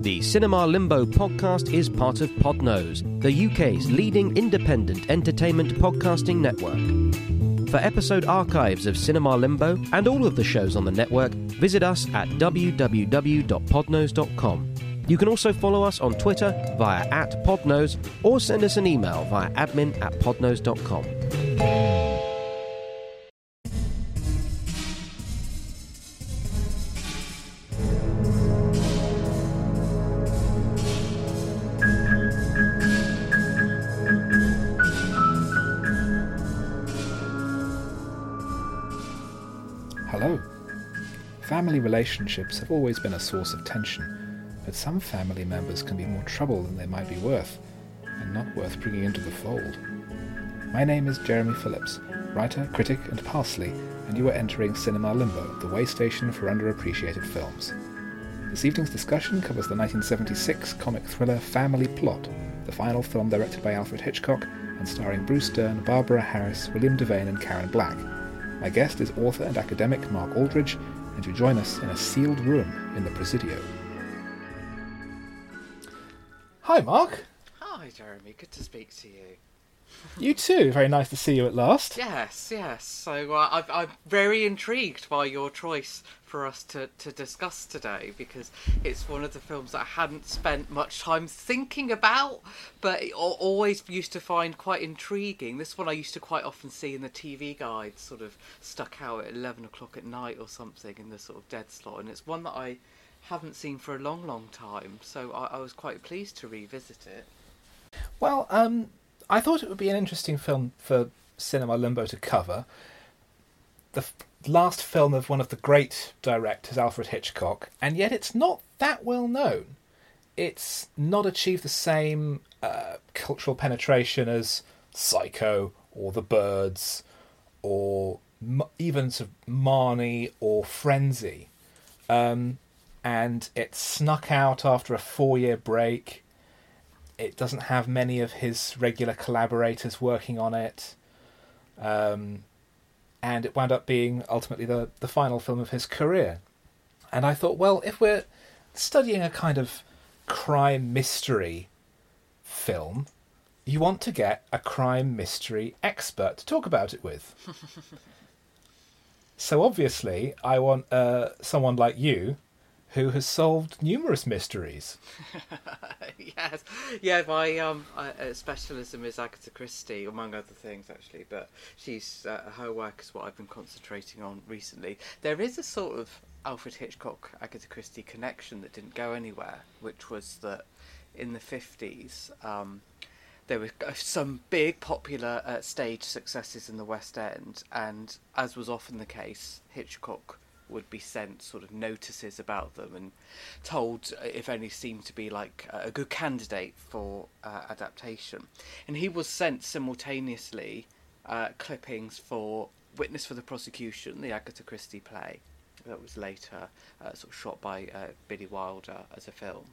The Cinema Limbo podcast is part of Podnose, the UK's leading independent entertainment podcasting network. For episode archives of Cinema Limbo and all of the shows on the network, visit us at www.podnose.com. You can also follow us on Twitter via at Podnose or send us an email via admin at podnose.com. Family relationships have always been a source of tension, but some family members can be more trouble than they might be worth, and not worth bringing into the fold. My name is Jeremy Phillips, writer, critic, and parsley, and you are entering Cinema Limbo, the way station for underappreciated films. This evening's discussion covers the 1976 comic thriller Family Plot, the final film directed by Alfred Hitchcock and starring Bruce Dern, Barbara Harris, William Devane, and Karen Black. My guest is author and academic Mark Aldridge, and you join us in a sealed room in the Presidio. Hi, Mark. Hi, Jeremy. Good to speak to you. You too. Very nice to see you at last. Yes, yes. So uh, I've, I'm very intrigued by your choice for us to, to discuss today because it's one of the films that I hadn't spent much time thinking about, but always used to find quite intriguing. This one I used to quite often see in the TV guide, sort of stuck out at 11 o'clock at night or something in the sort of dead slot, and it's one that I haven't seen for a long, long time, so I, I was quite pleased to revisit it. Well, um, I thought it would be an interesting film for Cinema Limbo to cover. The f- last film of one of the great directors, Alfred Hitchcock, and yet it's not that well known. It's not achieved the same uh, cultural penetration as Psycho or The Birds or M- even sort of Marnie or Frenzy. Um, and it snuck out after a four year break it doesn't have many of his regular collaborators working on it. Um, and it wound up being ultimately the, the final film of his career. And I thought, well, if we're studying a kind of crime mystery film, you want to get a crime mystery expert to talk about it with. so obviously, I want uh, someone like you who has solved numerous mysteries. yes, yeah. My um, uh, specialism is Agatha Christie, among other things, actually. But she's uh, her work is what I've been concentrating on recently. There is a sort of Alfred Hitchcock Agatha Christie connection that didn't go anywhere, which was that in the fifties. Um, there were some big popular uh, stage successes in the West End, and as was often the case, Hitchcock would be sent sort of notices about them and told if any seemed to be like a good candidate for uh, adaptation. And he was sent simultaneously uh, clippings for Witness for the Prosecution, the Agatha Christie play that was later uh, sort of shot by uh, Billy Wilder as a film,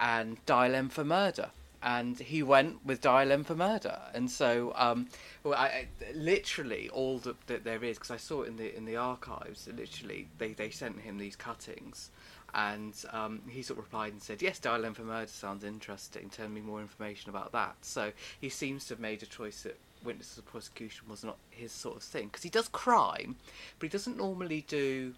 and Dial M for Murder and he went with Dial M for Murder, and so um, well, I, I, literally all that, there is because I saw it in the in the archives. Literally, they they sent him these cuttings, and um, he sort of replied and said, "Yes, Dial M for Murder sounds interesting. Tell me more information about that." So he seems to have made a choice that witnesses of Prosecution was not his sort of thing because he does crime, but he doesn't normally do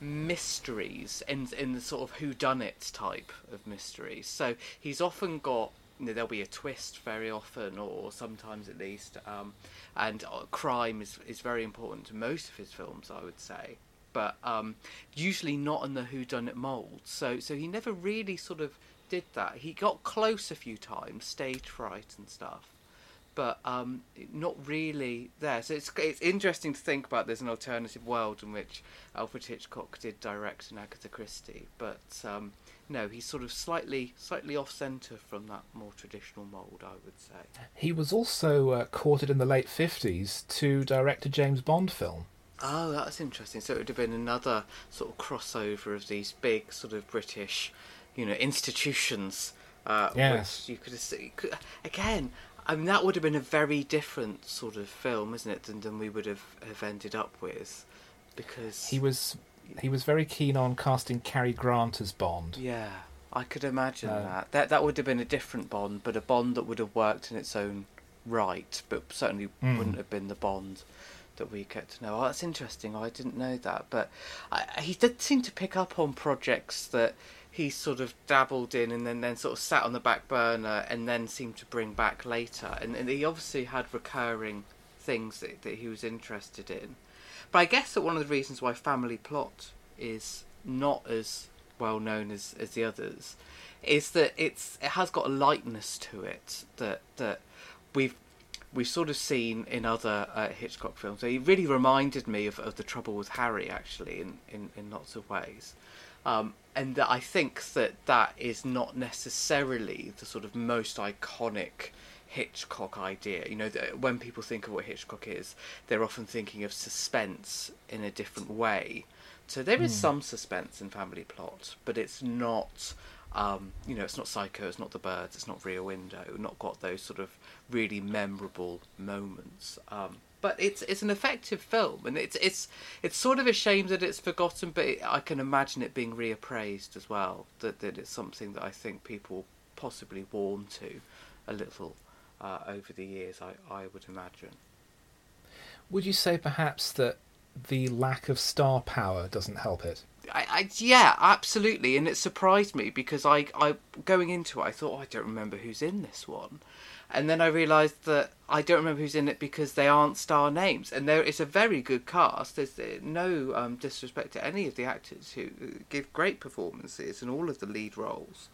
mysteries in in the sort of whodunit type of mysteries. So he's often got there'll be a twist very often, or sometimes at least. Um, and uh, crime is is very important to most of his films, I would say, but um, usually not in the whodunit mold. So so he never really sort of did that. He got close a few times, stage fright and stuff, but um, not really there. So it's it's interesting to think about. There's an alternative world in which Alfred Hitchcock did direct an Agatha Christie, but um, no, he's sort of slightly slightly off centre from that more traditional mould, I would say. He was also uh, courted in the late 50s to direct a James Bond film. Oh, that's interesting. So it would have been another sort of crossover of these big sort of British, you know, institutions. Uh, Yes. You could have. Again, I mean, that would have been a very different sort of film, isn't it, than, than we would have, have ended up with. Because. He was he was very keen on casting Cary Grant as Bond. Yeah. I could imagine No. that. That that would have been a different Bond, but a Bond that would have worked in its own right, but certainly Mm. wouldn't have been the Bond that we get to know. Oh, that's interesting. I didn't know that, but I, he did seem to pick up on projects that he sort of dabbled in and then, then sort of sat on the back burner and then seemed to bring back later. And, and he obviously had recurring things that, that he was interested in. But I guess that one of the reasons why Family Plot is not as well known as, as the others is that it's it has got a lightness to it that that we've we've sort of seen in other uh, Hitchcock films. He really reminded me of, of the Trouble with Harry actually in, in, in lots of ways. Um, and that I think that that is not necessarily the sort of most iconic Hitchcock idea. You know, that when people think of what Hitchcock is, they're often thinking of suspense in a different way. So there is some suspense in Family Plot, but it's not, um, you know, it's not Psycho, it's not The Birds, it's not Rear Window, not got those sort of really memorable moments. Um, but it's it's an effective film, and it's it's it's sort of a shame that it's forgotten, but it, I can imagine it being reappraised as well. That that it's something that I think people possibly warm to a little uh, over the years. I I would imagine. Would you say perhaps that the lack of star power doesn't help it? I, I yeah, absolutely, and it surprised me because I, I going into it, I thought, oh, I don't remember who's in this one, and then I realised that I don't remember who's in it because they aren't star names, and there it's a very good cast. There's uh, no um, disrespect to any of the actors who uh, give great performances in all of the lead roles,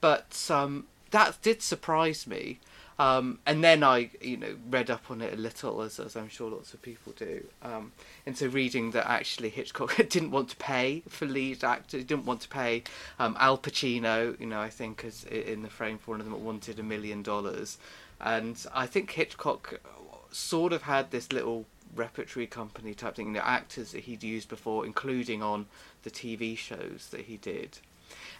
but um, that did surprise me. Um, and then I, you know, read up on it a little, as, as I'm sure lots of people do, um, so, reading that actually Hitchcock didn't want to pay for lead actors, he didn't want to pay um, Al Pacino, you know, I think as in the frame for one of them wanted a million dollars, and I think Hitchcock sort of had this little repertory company type thing, you know, actors that he'd used before, including on the TV shows that he did,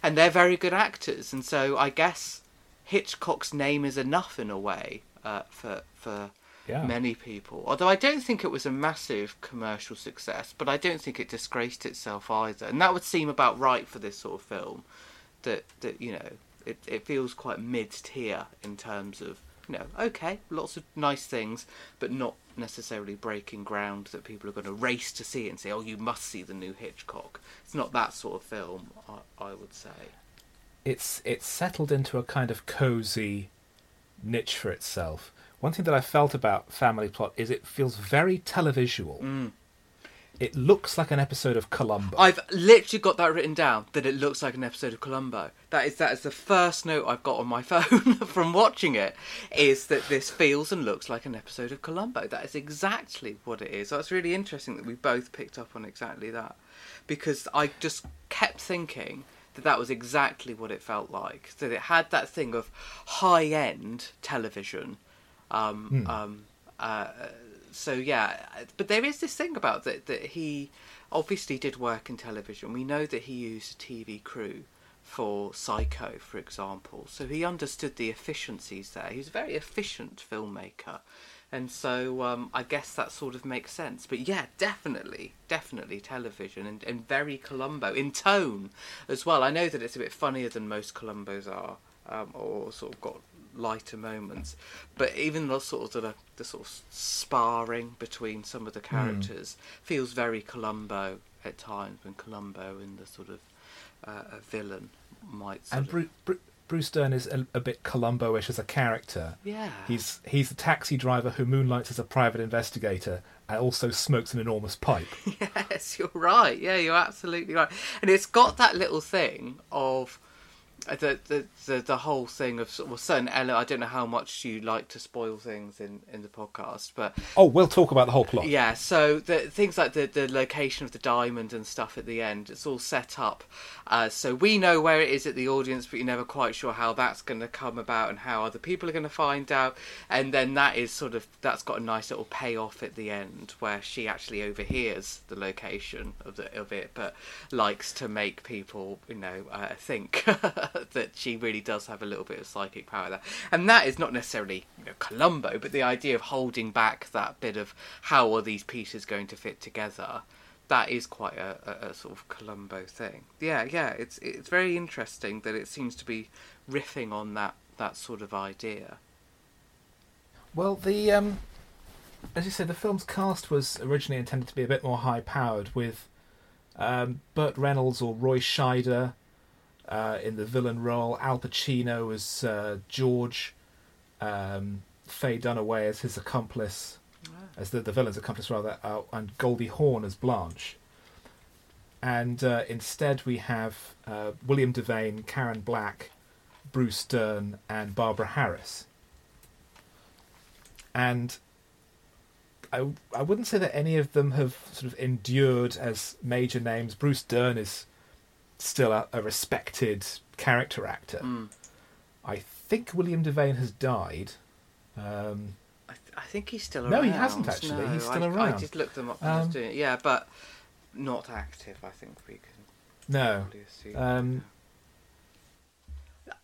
and they're very good actors, and so I guess Hitchcock's name is enough in a way uh, for for Yeah. many people. Although I don't think it was a massive commercial success, but I don't think it disgraced itself either. And that would seem about right for this sort of film. That that you know it it feels quite mid tier in terms of you know okay lots of nice things, but not necessarily breaking ground that people are going to race to see it and say oh you must see the new Hitchcock. It's not that sort of film. I, I would say. It's it's settled into a kind of cozy niche for itself. One thing that I felt about Family Plot is it feels very televisual. Mm. It looks like an episode of Columbo. I've literally got that written down that it looks like an episode of Columbo. That is that is the first note I've got on my phone from watching it is that this feels and looks like an episode of Columbo. That is exactly what it is. So it's really interesting that we both picked up on exactly that because I just kept thinking that that was exactly what it felt like. That it had that thing of high end television. Um, Hmm. um, uh, so yeah, but there is this thing about that that he obviously did work in television. We know that he used a TV crew for Psycho, for example. So he understood the efficiencies there. He was a very efficient filmmaker. And so um, I guess that sort of makes sense. But yeah, definitely, definitely television and, and very Columbo in tone as well. I know that it's a bit funnier than most Columbos are, um, or sort of got lighter moments. But even the sort of the, the sort of sparring between some of the characters feels very Columbo at times. When Columbo and the sort of uh, a villain might and Bru- Bru- Bruce Dern is a, a bit Columbo-ish as a character. yeah He's he's a taxi driver who moonlights as a private investigator and also smokes an enormous pipe. Yes, you're right. Yeah, you're absolutely right. And it's got that little thing of the the the, the whole thing of well, certain element. I don't know how much you like to spoil things in in the podcast, but Oh, we'll talk about the whole plot. yeah. So the things like the the location of the diamond and stuff at the end, it's all set up. Uh, so we know where it is at the audience, but you're never quite sure how that's going to come about and how other people are going to find out. And then that is sort of that's got a nice little payoff at the end where she actually overhears the location of the of it, but likes to make people you know uh, think that she really does have a little bit of psychic power there. And that is not necessarily you know Columbo, but the idea of holding back that bit of how are these pieces going to fit together that is quite a, a, a, sort of Columbo thing. Yeah, yeah, it's it's very interesting that it seems to be riffing on that that sort of idea. Well, the um, as you said, the film's cast was originally intended to be a bit more high powered, with um, Burt Reynolds or Roy Scheider uh, in the villain role, Al Pacino as uh, George, um, Faye Dunaway as his accomplice, as the, the villain's accomplice rather, uh, and Goldie Hawn as Blanche. And uh, instead, we have uh, William Devane, Karen Black, Bruce Dern, and Barbara Harris. And I, I wouldn't say that any of them have sort of endured as major names. Bruce Dern is still a, a respected character actor. Mm. I think William Devane has died. Um, I, th- I, think he's still around. no, he hasn't actually. No, he's still I, around. I just looked them up. Um, doing it. Yeah, but not active. I think we can. No. Um,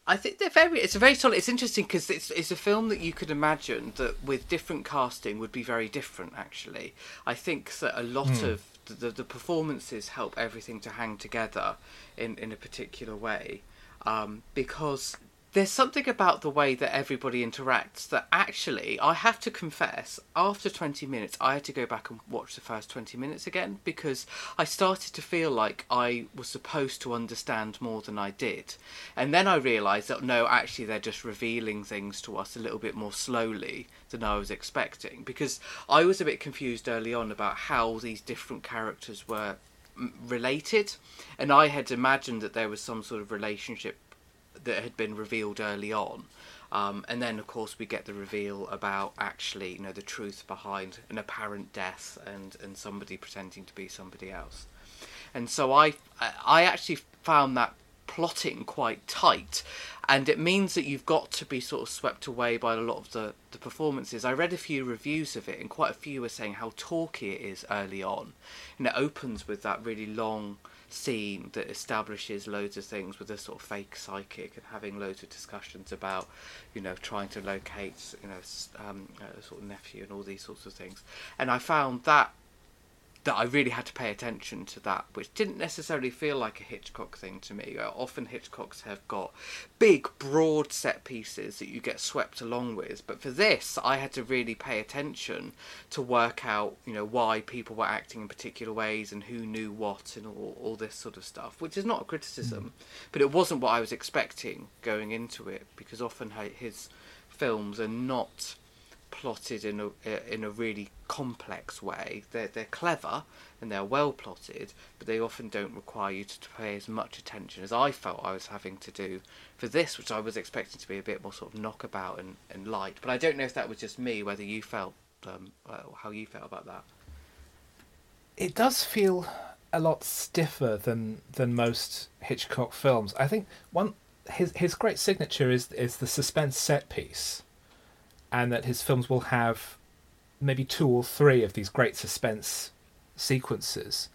I think they're very. It's a very solid. It's interesting because it's it's a film that you could imagine that with different casting would be very different. Actually, I think that a lot Hmm. of the, the, the performances help everything to hang together in in a particular way, um, because there's something about the way that everybody interacts that actually I have to confess after 20 minutes I had to go back and watch the first 20 minutes again because I started to feel like I was supposed to understand more than I did. And then I realized that no actually they're just revealing things to us a little bit more slowly than I was expecting because I was a bit confused early on about how these different characters were related. And I had imagined that there was some sort of relationship that had been revealed early on. Um, and then, of course, we get the reveal about actually, you know, the truth behind an apparent death and, and somebody pretending to be somebody else. And so I, I actually found that plotting quite tight, and it means that you've got to be sort of swept away by a lot of the, the performances. I read a few reviews of it, and quite a few were saying how talky it is early on, and it opens with that really long scene that establishes loads of things with a sort of fake psychic and having loads of discussions about, you know, trying to locate, you know, um, a sort of nephew and all these sorts of things. And I found that that I really had to pay attention to that, which didn't necessarily feel like a Hitchcock thing to me. Uh, Often Hitchcocks have got big, broad set pieces that you get swept along with, but for this, I had to really pay attention to work out, you know, why people were acting in particular ways and who knew what and all, all this sort of stuff, which is not a criticism, but it wasn't what I was expecting going into it, because often his films are not plotted in a in a really complex way. They're they're clever and they're well plotted, but they often don't require you to pay as much attention as I felt I was having to do for this, which I was expecting to be a bit more sort of knockabout and, and light. But I don't know if that was just me, whether you felt um, uh, how you felt about that. it does feel a lot stiffer than than most Hitchcock films. I think one his his great signature is is the suspense set piece, and that his films will have maybe two or three of these great suspense sequences.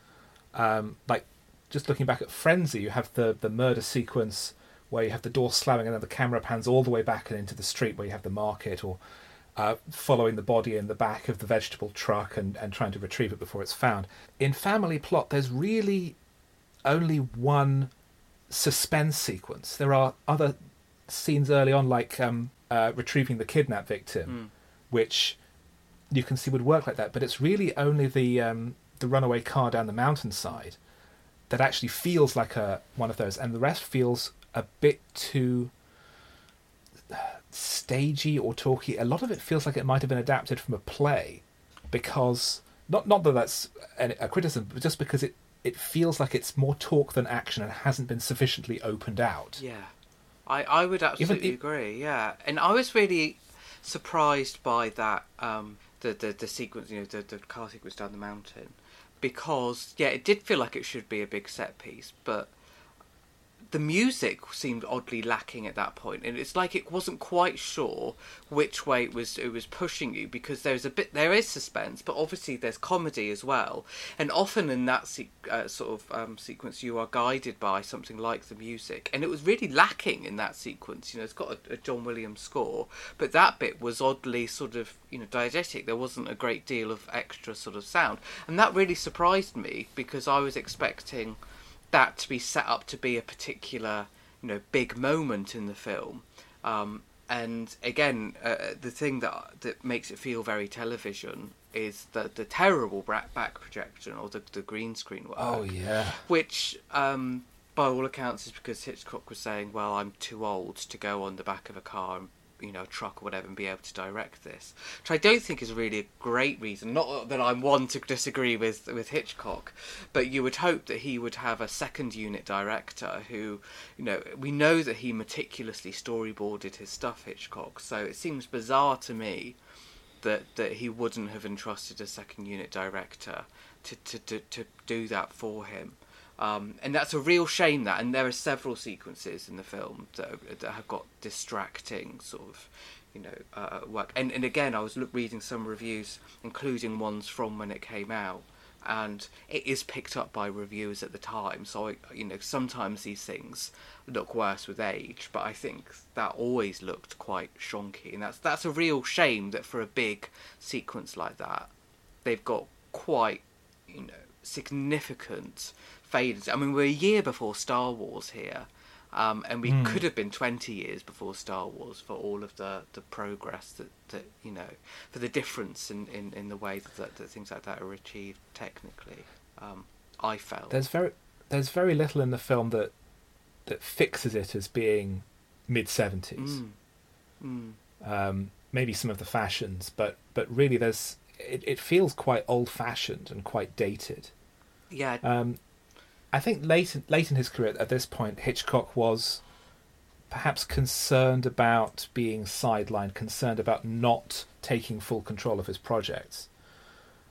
Um, like just looking back at Frenzy, you have the the murder sequence where you have the door slamming and then the camera pans all the way back and into the street where you have the market or uh, following the body in the back of the vegetable truck and, and trying to retrieve it before it's found. In Family Plot, there's really only one suspense sequence. There are other scenes early on, like um, uh, retrieving the kidnap victim, which you can see would work like that. But it's really only the um, the runaway car down the mountainside that actually feels like a one of those, and the rest feels a bit too stagey or talky. A lot of it feels like it might have been adapted from a play, because not not that that's a, a criticism, but just because it it feels like it's more talk than action and hasn't been sufficiently opened out. Yeah, I, I would absolutely agree. Yeah, and I was really surprised by that um, the, the the sequence, you know, the the car sequence down the mountain, because yeah, it did feel like it should be a big set piece, but the music seemed oddly lacking at that point, and it's like it wasn't quite sure which way it was it was pushing you because there's a bit there is suspense, but obviously there's comedy as well, and often in that se- uh, sort of um, sequence you are guided by something like the music, and it was really lacking in that sequence. You know, it's got a, a John Williams score, but that bit was oddly sort of you know diegetic. There wasn't a great deal of extra sort of sound, and that really surprised me because I was expecting that to be set up to be a particular you know big moment in the film. Um, and again, uh, the thing that that makes it feel very television is the the terrible back projection or the the green screen work. Oh yeah. Which, um, by all accounts, is because Hitchcock was saying, "Well, I'm too old to go on the back of a car and you know, a truck or whatever and be able to direct this. Which I don't think is really a great reason. Not that I'm one to disagree with with Hitchcock, but you would hope that he would have a second unit director who, you know, we know that he meticulously storyboarded his stuff, Hitchcock. So it seems bizarre to me that that he wouldn't have entrusted a second unit director to to, to, to do that for him. Um, and that's a real shame that, and there are several sequences in the film that, that have got distracting sort of, you know, uh, work. And and again, I was reading some reviews, including ones from when it came out, and it is picked up by reviewers at the time. So I, you know, sometimes these things look worse with age, but I think that always looked quite shonky, and that's that's a real shame that for a big sequence like that, they've got quite, you know, significant faded. I mean, we're a year before Star Wars here, um, and we mm. could have been 20 years before Star Wars for all of the, the progress that, that, you know, for the difference in, in, in the way that, that things like that are achieved technically. Um, I felt. There's very, there's very little in the film that, that fixes it as being mid 70s. Mm. Mm. Um, maybe some of the fashions, but, but really there's, it, it feels quite old fashioned and quite dated. Yeah. Um, I think late late in his career at this point, Hitchcock was perhaps concerned about being sidelined, concerned about not taking full control of his projects,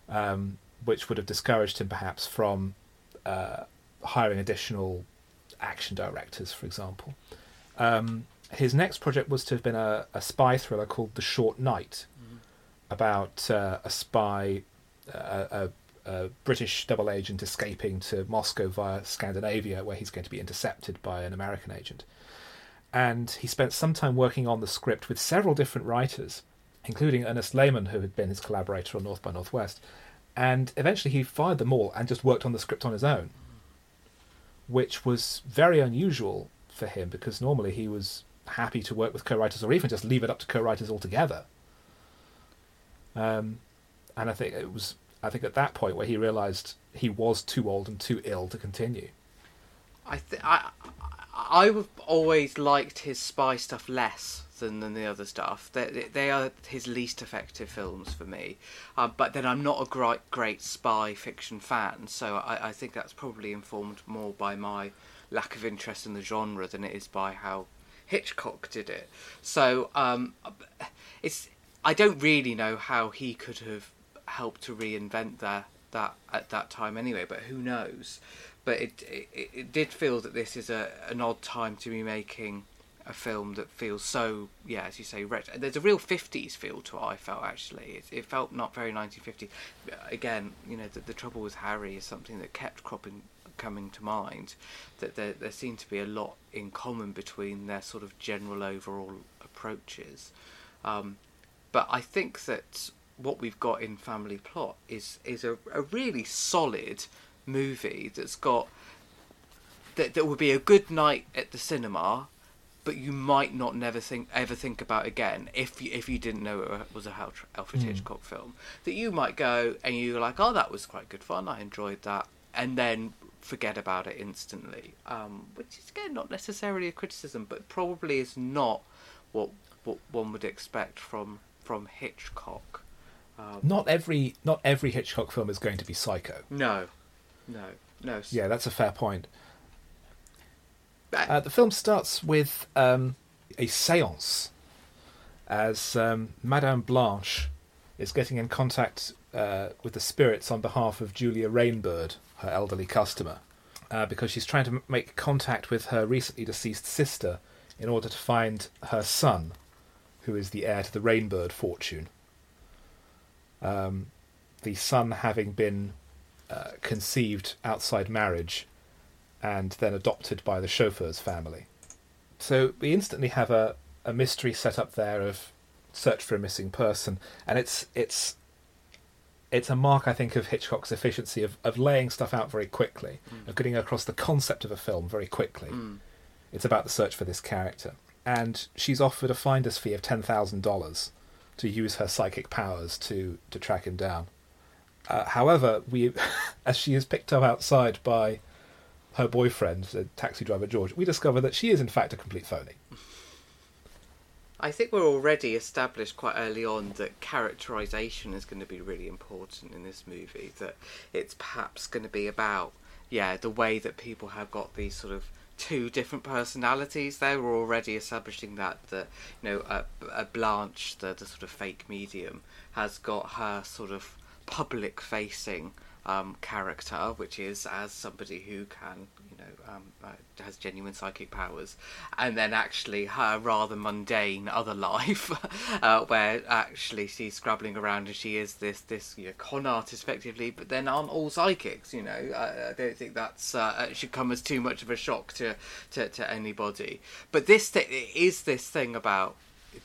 um, which would have discouraged him perhaps from uh, hiring additional action directors, for example. Um, his next project was to have been a, a spy thriller called The Short Night, mm-hmm. about uh, a spy, uh, a, a British double agent escaping to Moscow via Scandinavia, where he's going to be intercepted by an American agent. And he spent some time working on the script with several different writers, including Ernest Lehman, who had been his collaborator on North by Northwest. And eventually he fired them all and just worked on the script on his own, which was very unusual for him because normally he was happy to work with co writers or even just leave it up to co writers altogether. Um, and I think it was I think at that point where he realised he was too old and too ill to continue. I th- I I've always liked his spy stuff less than, than the other stuff. They, they are his least effective films for me. Uh, but then I'm not a great great spy fiction fan, so I, I think that's probably informed more by my lack of interest in the genre than it is by how Hitchcock did it. So um, it's I don't really know how he could have helped to reinvent that that at that time anyway. But who knows? But it it, it did feel that this is a an odd time to be making a film that feels so yeah as you say retro. there's a real 50s feel to it i felt actually it, it felt not very 1950 again you know the, the trouble with harry is something that kept cropping coming to mind that there, there seemed to be a lot in common between their sort of general overall approaches um, but i think that what we've got in Family Plot is is a, a really solid movie that's got that that would be a good night at the cinema, but you might not never think ever think about again if you, if you didn't know it was a Alfred mm. Hitchcock film. That you might go and you're like, oh, that was quite good fun. I enjoyed that, and then forget about it instantly. Um, which is again not necessarily a criticism, but probably is not what what one would expect from from Hitchcock. Um, not every not every Hitchcock film is going to be Psycho. No, no, no. Yeah, that's a fair point. Uh, the film starts with um, a séance as um, Madame Blanche is getting in contact uh, with the spirits on behalf of Julia Rainbird, her elderly customer. uh, because she's trying to make contact with her recently deceased sister in order to find her son, who is the heir to the Rainbird fortune. Um, the son having been uh, conceived outside marriage and then adopted by the chauffeur's family. So we instantly have a, a mystery set up there of search for a missing person, and it's it's it's a mark, I think, of Hitchcock's efficiency of, of laying stuff out very quickly, Mm. of getting across the concept of a film very quickly. Mm. It's about the search for this character, and she's offered a finder's fee of ten thousand dollars to use her psychic powers to to track him down. Uh, however, we, as she is picked up outside by her boyfriend, the taxi driver George, we discover that she is in fact a complete phony. I think we're already established quite early on that characterization is going to be really important in this movie. That it's perhaps going to be about, yeah, the way that people have got these sort of two different personalities. There, we're already establishing that that you know, uh, uh, Blanche, the the sort of fake medium, has got her sort of public facing um, character, which is as somebody who can, you know, um, uh, has genuine psychic powers, and then actually her rather mundane other life, uh, where actually she's scrabbling around and she is this this you know, con artist effectively, but then aren't all psychics. You know, I, I don't think that's uh, should come as too much of a shock to to, to anybody. But this th- is this thing about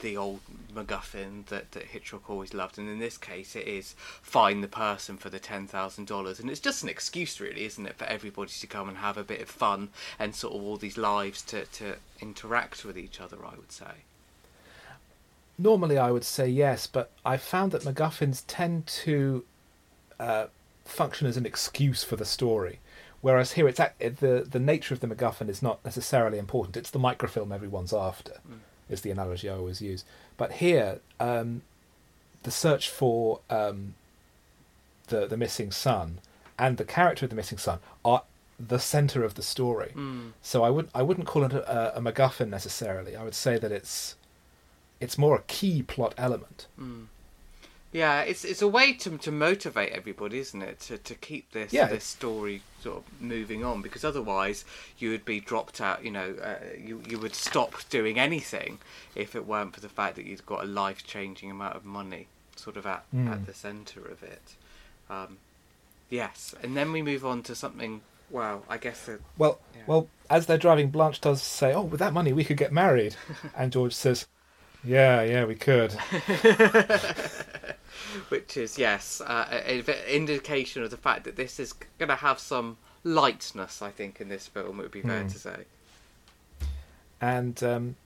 the old MacGuffin that, that Hitchcock always loved, and in this case, it is find the person for the ten thousand dollars, and it's just an excuse, really, isn't it, for everybody to come and have a bit of fun and sort of all these lives to to interact with each other. I would say. Normally, I would say yes, but I found that MacGuffins tend to uh, function as an excuse for the story. Whereas here, it's act- the the nature of the MacGuffin is not necessarily important. It's the microfilm everyone's after, Mm. Is the analogy I always use. But here, um, the search for um, the the missing son and the character of the missing son are the center of the story. Mm. So I would I wouldn't call it a, a MacGuffin necessarily. I would say that it's it's more a key plot element. Mm. Yeah, it's it's a way to to motivate everybody, isn't it? To to keep this Yeah. this story sort of moving on, because otherwise you would be dropped out. You know, uh, you you would stop doing anything if it weren't for the fact that you've got a life changing amount of money sort of at Mm. at the centre of it. Um, yes, and then we move on to something. Well, I guess the, Well, Yeah. well, as they're driving, Blanche does say, "Oh, with that money, we could get married," and George says, "Yeah, yeah, we could." which is yes, uh, an indication of the fact that this is going to have some lightness. I think in this film, it would be fair Hmm. to say. and um,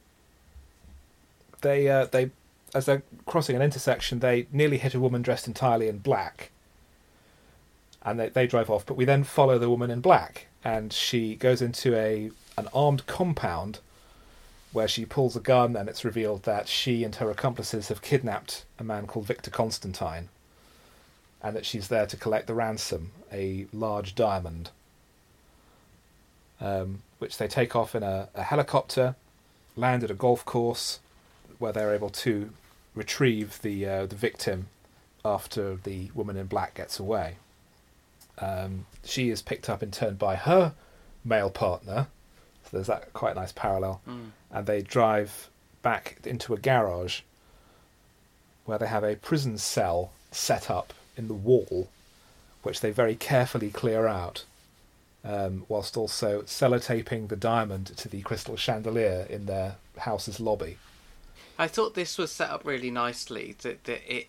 they uh, they as they're crossing an intersection, they nearly hit a woman dressed entirely in black, and they they drive off. But we then follow the woman in black, and she goes into a an armed compound where she pulls a gun, and it's revealed that she and her accomplices have kidnapped a man called Victor Constantine, and that she's there to collect the ransom, a large diamond um, which they take off in a, a helicopter, land at a golf course, where they're able to retrieve the uh, the victim after the woman in black gets away. Um, she is picked up in turn by her male partner, there's that quite nice parallel, Mm. and they drive back into a garage where they have a prison cell set up in the wall, which they very carefully clear out um, whilst also sellotaping the diamond to the crystal chandelier in their house's lobby. I thought this was set up really nicely. That that it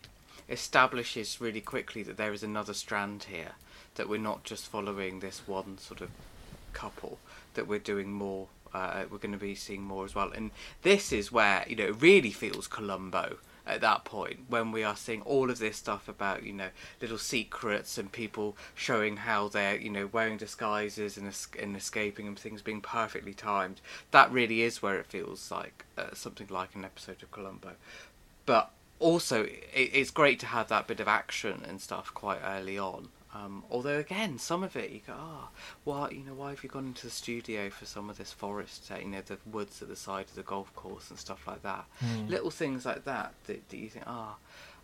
establishes really quickly that there is another strand here. That we're not just following this one sort of couple. That we're doing more. Uh, we're going to be seeing more as well. And this is where you know it really feels Columbo at that point when we are seeing all of this stuff about you know little secrets and people showing how they're you know wearing disguises and, es- and escaping and things being perfectly timed that really is where it feels like uh, something like an episode of columbo but also it, it's great to have that bit of action and stuff quite early on um, although again, some of it you go, ah, why you know why have you gone into the studio for some of this forest, uh, you know, the woods at the side of the golf course and stuff like that. Little things like that that, that you think, ah,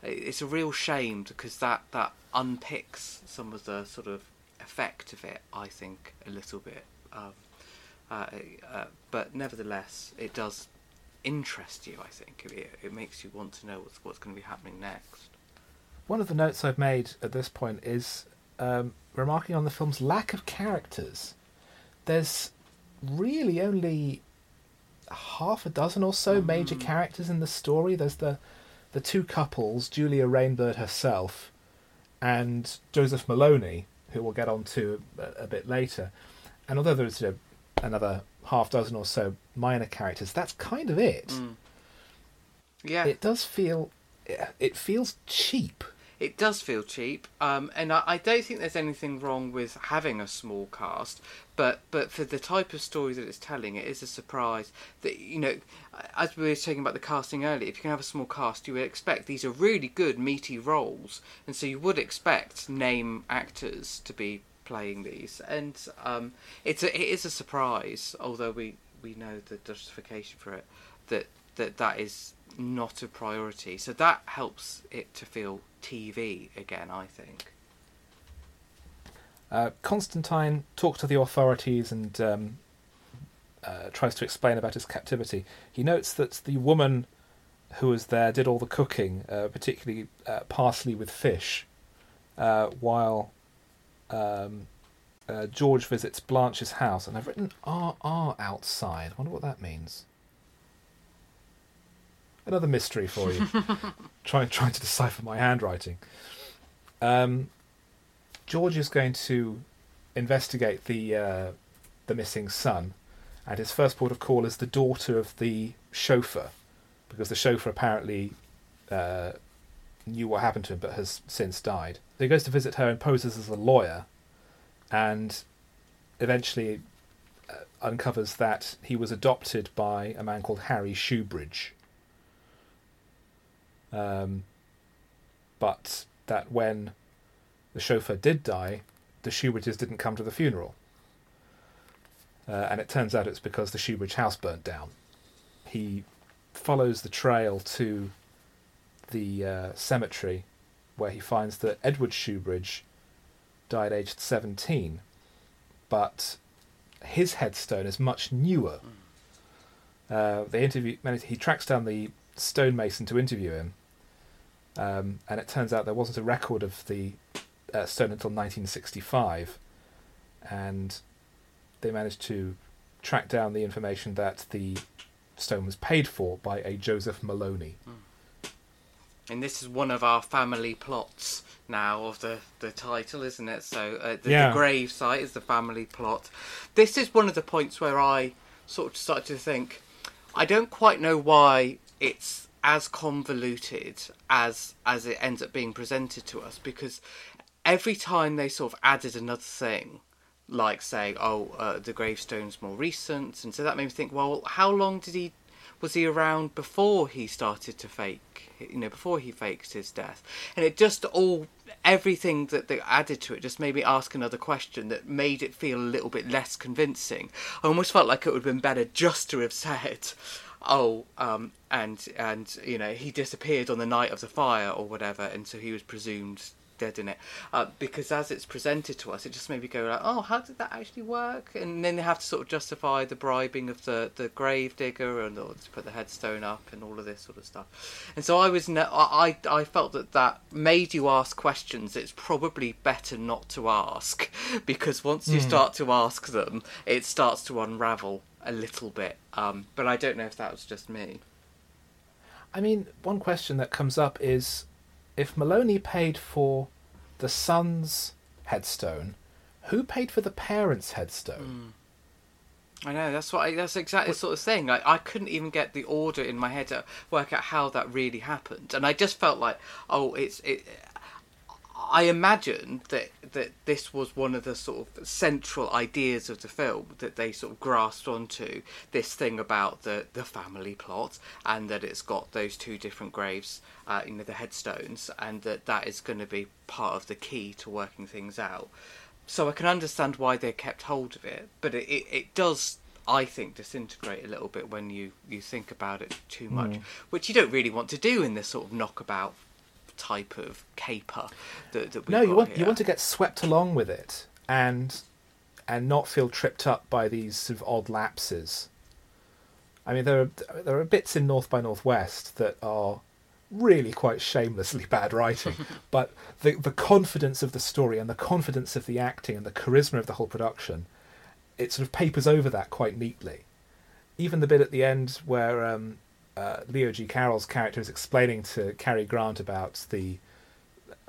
it- it's a real shame because that that unpicks some of the sort of effect of it. I think a little bit, um, uh, uh, but nevertheless, it does interest you. I think it, it makes you want to know what's what's going to be happening next. One of the notes I've made at this point is um, remarking on the film's lack of characters. There's really only half a dozen or so major Mm. characters in the story. There's the the two couples, Julia Rainbird herself and Joseph Maloney, who we'll get on to a, a bit later. And although there's you know, another half dozen or so minor characters, that's kind of it. Mm. Yeah, It does feel it feels cheap. It does feel cheap, um, and I, I don't think there's anything wrong with having a small cast. But but for the type of story that it's telling, it is a surprise that you know, as we were talking about the casting earlier. If you can have a small cast, you would expect these are really good meaty roles, and so you would expect name actors to be playing these. And um, it's a, it is a surprise, although we we know the justification for it that that that is not a priority. So that helps it to feel TV again, I think. Uh, Constantine talks to the authorities and um, uh, tries to explain about his captivity. He notes that the woman who was there did all the cooking, uh, particularly uh, parsley with fish, uh, while um, uh, George visits Blanche's house. And I've written RR outside. wonder what that means. Another mystery for you. trying trying to decipher my handwriting. Um, George is going to investigate the uh, the missing son, and his first port of call is the daughter of the chauffeur, because the chauffeur apparently uh, knew what happened to him but has since died. So he goes to visit her and poses as a lawyer, and eventually uh, uncovers that he was adopted by a man called Harry Shoebridge. Um, but that when the chauffeur did die, the Shoebridges didn't come to the funeral. Uh, and it turns out it's because the Shoebridge house burnt down. He follows the trail to the uh, cemetery where he finds that Edward Shoebridge died aged 17, but his headstone is much newer. Uh, they interview. He tracks down the stonemason to interview him, um, and it turns out there wasn't a record of the uh, stone until 1965, and they managed to track down the information that the stone was paid for by a Joseph Maloney. And this is one of our family plots now of the, the title, isn't it? So uh, the, Yeah. the grave site is the family plot. This is one of the points where I sort of started to think, I don't quite know why it's as convoluted as as it ends up being presented to us because every time they sort of added another thing like saying oh uh, the gravestone's more recent and so that made me think well how long did he was he around before he started to fake you know before he faked his death? And it just all everything that they added to it just made me ask another question that made it feel a little bit less convincing. I almost felt like it would have been better just to have said oh um and and you know he disappeared on the night of the fire or whatever and so he was presumed dead in it uh, because as it's presented to us it just made me go like oh how did that actually work? And then they have to sort of justify the bribing of the the grave digger and or to put the headstone up and all of this sort of stuff. And so i was ne- I, I i felt that that made you ask questions. It's probably better not to ask because once you start to ask them it starts to unravel a little bit um but i don't know if that was just me I mean, one question that comes up is if Maloney paid for the son's headstone, who paid for the parents' headstone? I know that's what I, that's exactly the sort of thing. Like I couldn't even get the order in my head to work out how that really happened, and I just felt like, oh, it's it. I imagine that that this was one of the sort of central ideas of the film that they sort of grasped onto this thing about the the family plot and that it's got those two different graves, uh, you know, the headstones, and that that is going to be part of the key to working things out. So I can understand why they kept hold of it, but it, it, it does, I think, disintegrate a little bit when you, you think about it too much, which you don't really want to do in this sort of knockabout type of caper that, that No, you want here. you want to get swept along with it, and and not feel tripped up by these sort of odd lapses. I mean, there are there are bits in North by Northwest that are really quite shamelessly bad writing, but the the confidence of the story and the confidence of the acting and the charisma of the whole production, it sort of papers over that quite neatly. Even the bit at the end where um, uh, Leo G. Carroll's character is explaining to Cary Grant about the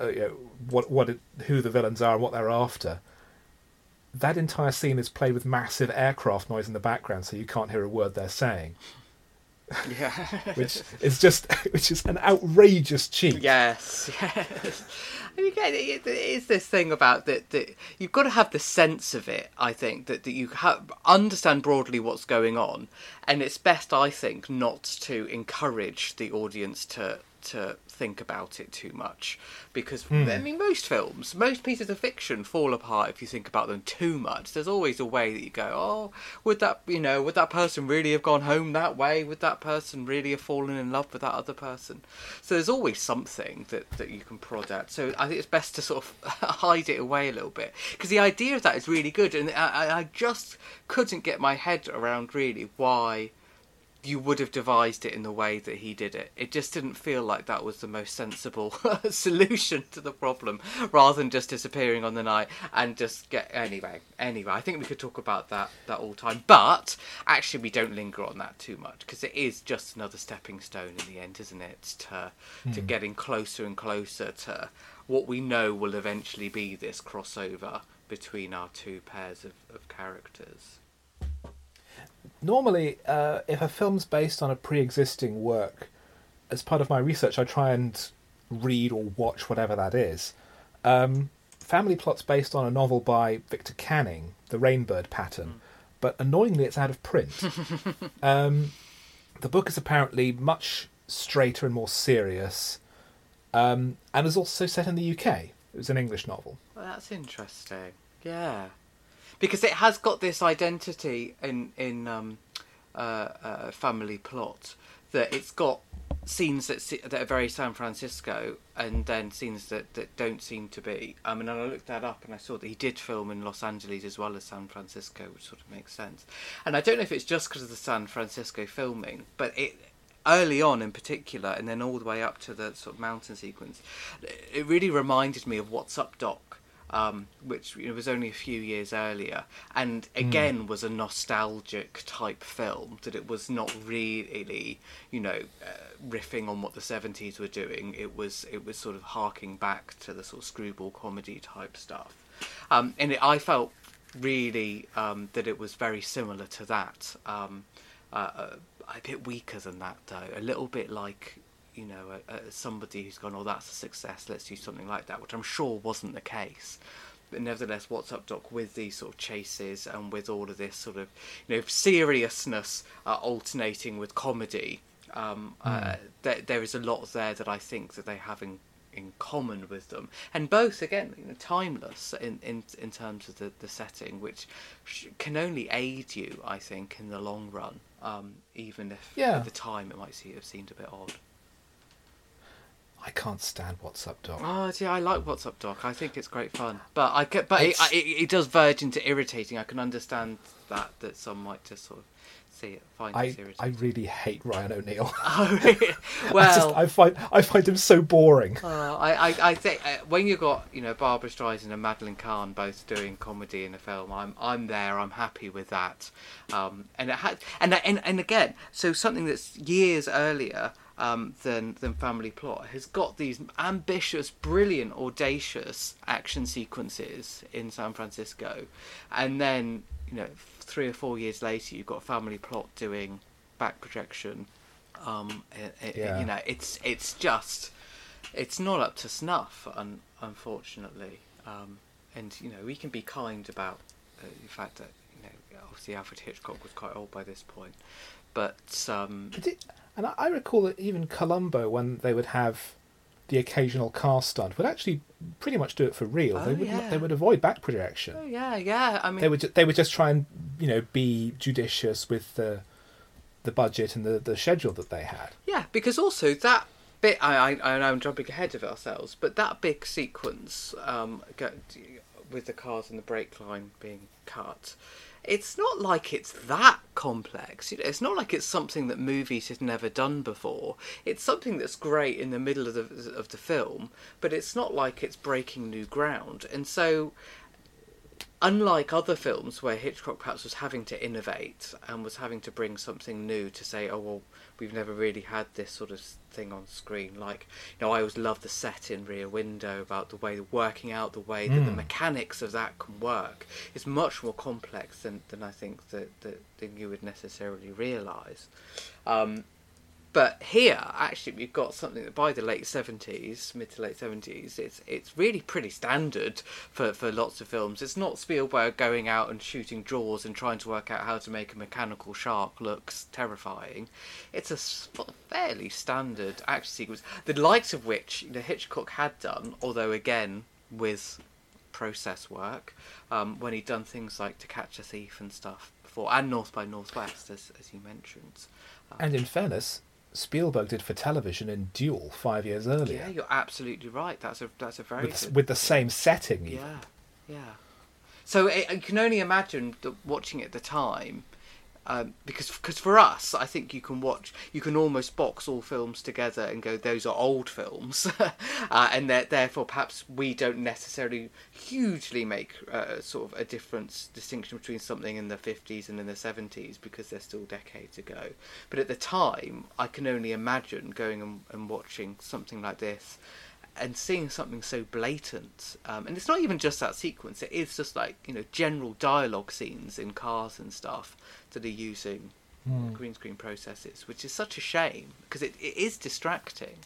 uh, you know, what what it, who the villains are and what they're after. That entire scene is played with massive aircraft noise in the background, so you can't hear a word they're saying, Yeah. which is just which is an outrageous cheat. Yes, yes. And it, it is this thing about that, that you've got to have the sense of it. I think that, that you have, understand broadly what's going on, and it's best, I think, not to encourage the audience to to think about it too much. Because hmm. I mean most films most pieces of fiction fall apart if you think about them too much. There's always a way that you go oh would that you know would that person really have gone home that way? Would that person really have fallen in love with that other person? So there's always something that, that you can prod at. So I think it's best to sort of hide it away a little bit. Because the idea of that is really good and I, I just couldn't get my head around really why you would have devised it in the way that he did it. It just didn't feel like that was the most sensible solution to the problem, rather than just disappearing on the night and just get anyway. Anyway, I think we could talk about that that all time, but actually we don't linger on that too much because it is just another stepping stone in the end, isn't it? To to hmm. getting closer and closer to what we know will eventually be this crossover between our two pairs of, of characters. Normally, uh, if a film's based on a pre-existing work, as part of my research, I try and read or watch whatever that is. Um, Family Plot's based on a novel by Victor Canning, The Rainbird Pattern, but annoyingly, it's out of print. um, the book is apparently much straighter and more serious, um, and is also set in the UK. It was an English novel. Well, that's interesting. Yeah, because it has got this identity in in um, uh, uh, family plot that it's got scenes that that are very San Francisco and then scenes that, that don't seem to be. I mean, and I looked that up and I saw that he did film in Los Angeles as well as San Francisco, which sort of makes sense. And I don't know if it's just because of the San Francisco filming, but it early on in particular, and then all the way up to the sort of mountain sequence, it really reminded me of What's Up Doc. Um, which you know, was only a few years earlier, and again was a nostalgic type film. That it was not really, you know, uh, riffing on what the seventies were doing. It was it was sort of harking back to the sort of screwball comedy type stuff, um, and it, I felt really um, that it was very similar to that. Um, uh, uh, a bit weaker than that though, a little bit like you know uh, uh, somebody who's gone, oh that's a success, let's do something like that, which I'm sure wasn't the case. But nevertheless, what's up, Doc, with these sort of chases and with all of this sort of you know seriousness uh, alternating with comedy, um, uh, there, there is a lot there that I think that they have in in common with them, and both again you know, timeless in, in in terms of the, the setting, which sh- can only aid you, I think, in the long run. Um, even if Yeah. at the time it might see, have seemed a bit odd. I can't stand What's Up, Doc. Oh, yeah, I like What's Up, Doc. I think it's great fun, but I get, but it, it, it does verge into irritating. I can understand that that some might just sort of see it, find I, it I really hate Ryan O'Neal. Oh, really? I, just, well, I find I find him so boring. Uh, I, I, I think uh, when you've got you know Barbra Streisand and Madeline Kahn both doing comedy in a film, I'm I'm there. I'm happy with that. Um, and it had and and and again, so something that's years earlier um, than than Family Plot has got these ambitious, brilliant, audacious action sequences in San Francisco, and then you know three or four years later, you've got Family Plot doing back projection. Um, it, it- Yeah. you know, it's it's just it's not up to snuff, un- unfortunately. Um, and you know, we can be kind about uh, the fact that you know, obviously Alfred Hitchcock was quite old by this point, but um, and I, I recall that even Columbo, when they would have the occasional car stunt, would actually pretty much do it for real. Oh, they would yeah. they would avoid back projection. oh yeah, yeah. I mean, They would ju- they would just try and you know be judicious with the the budget and the, the schedule that they had. Yeah, because also that bit, I, I, I know I'm jumping ahead of ourselves, but that big sequence um, with the cars and the brake line being cut. It's not like it's that complex. You know, it's not like it's something that movies have never done before. It's something that's great in the middle of the of the film, but it's not like it's breaking new ground. And so, unlike other films where Hitchcock perhaps was having to innovate and was having to bring something new to say, oh well, we've never really had this sort of thing on screen. Like, you know, I always love the set in Rear Window about the way the working out the way that the Mm. mechanics of that can work is much more complex than, than I think that, that than you would necessarily realise. Um, but here, actually, we've got something that by the late seventies, mid to late seventies, it's it's really pretty standard for, for lots of films. It's not Spielberg going out and shooting jaws and trying to work out how to make a mechanical shark look terrifying. It's a fairly standard action sequence, the likes of which you know, Hitchcock had done, although again with process work, um, when he'd done things like To Catch a Thief and stuff before, and North by Northwest, as as you mentioned. And in fairness, Spielberg did for television in Duel five years earlier. Yeah, you're absolutely right. That's a that's a very with, good. with the same setting. even. yeah, yeah. So I, I can only imagine watching it at the time, um, because because for us, I think you can watch, you can almost box all films together and go, those are old films, uh, and that therefore perhaps we don't necessarily hugely make uh, sort of a difference distinction between something in the 50s and in the 70s because they're still decades ago. But at the time, I can only imagine going and, and watching something like this and seeing something so blatant, um, and it's not even just that sequence; it is just like you know general dialogue scenes in cars and stuff that are using Hmm. green screen processes, which is such a shame because it, it is distracting.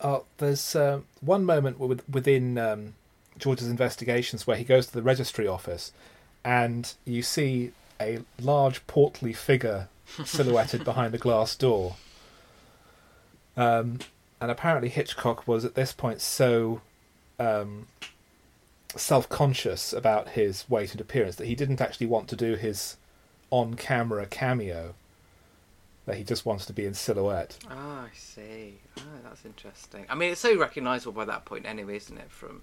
Oh, there's uh, one moment within um, George's investigations where he goes to the registry office, and you see a large portly figure silhouetted behind a glass door. Um, and apparently Hitchcock was at this point so um, self-conscious about his weight and appearance that he didn't actually want to do his on-camera cameo. That he just wants to be in silhouette. Ah, I see. Oh, that's interesting. I mean, it's so recognisable by that point, anyway, isn't it? From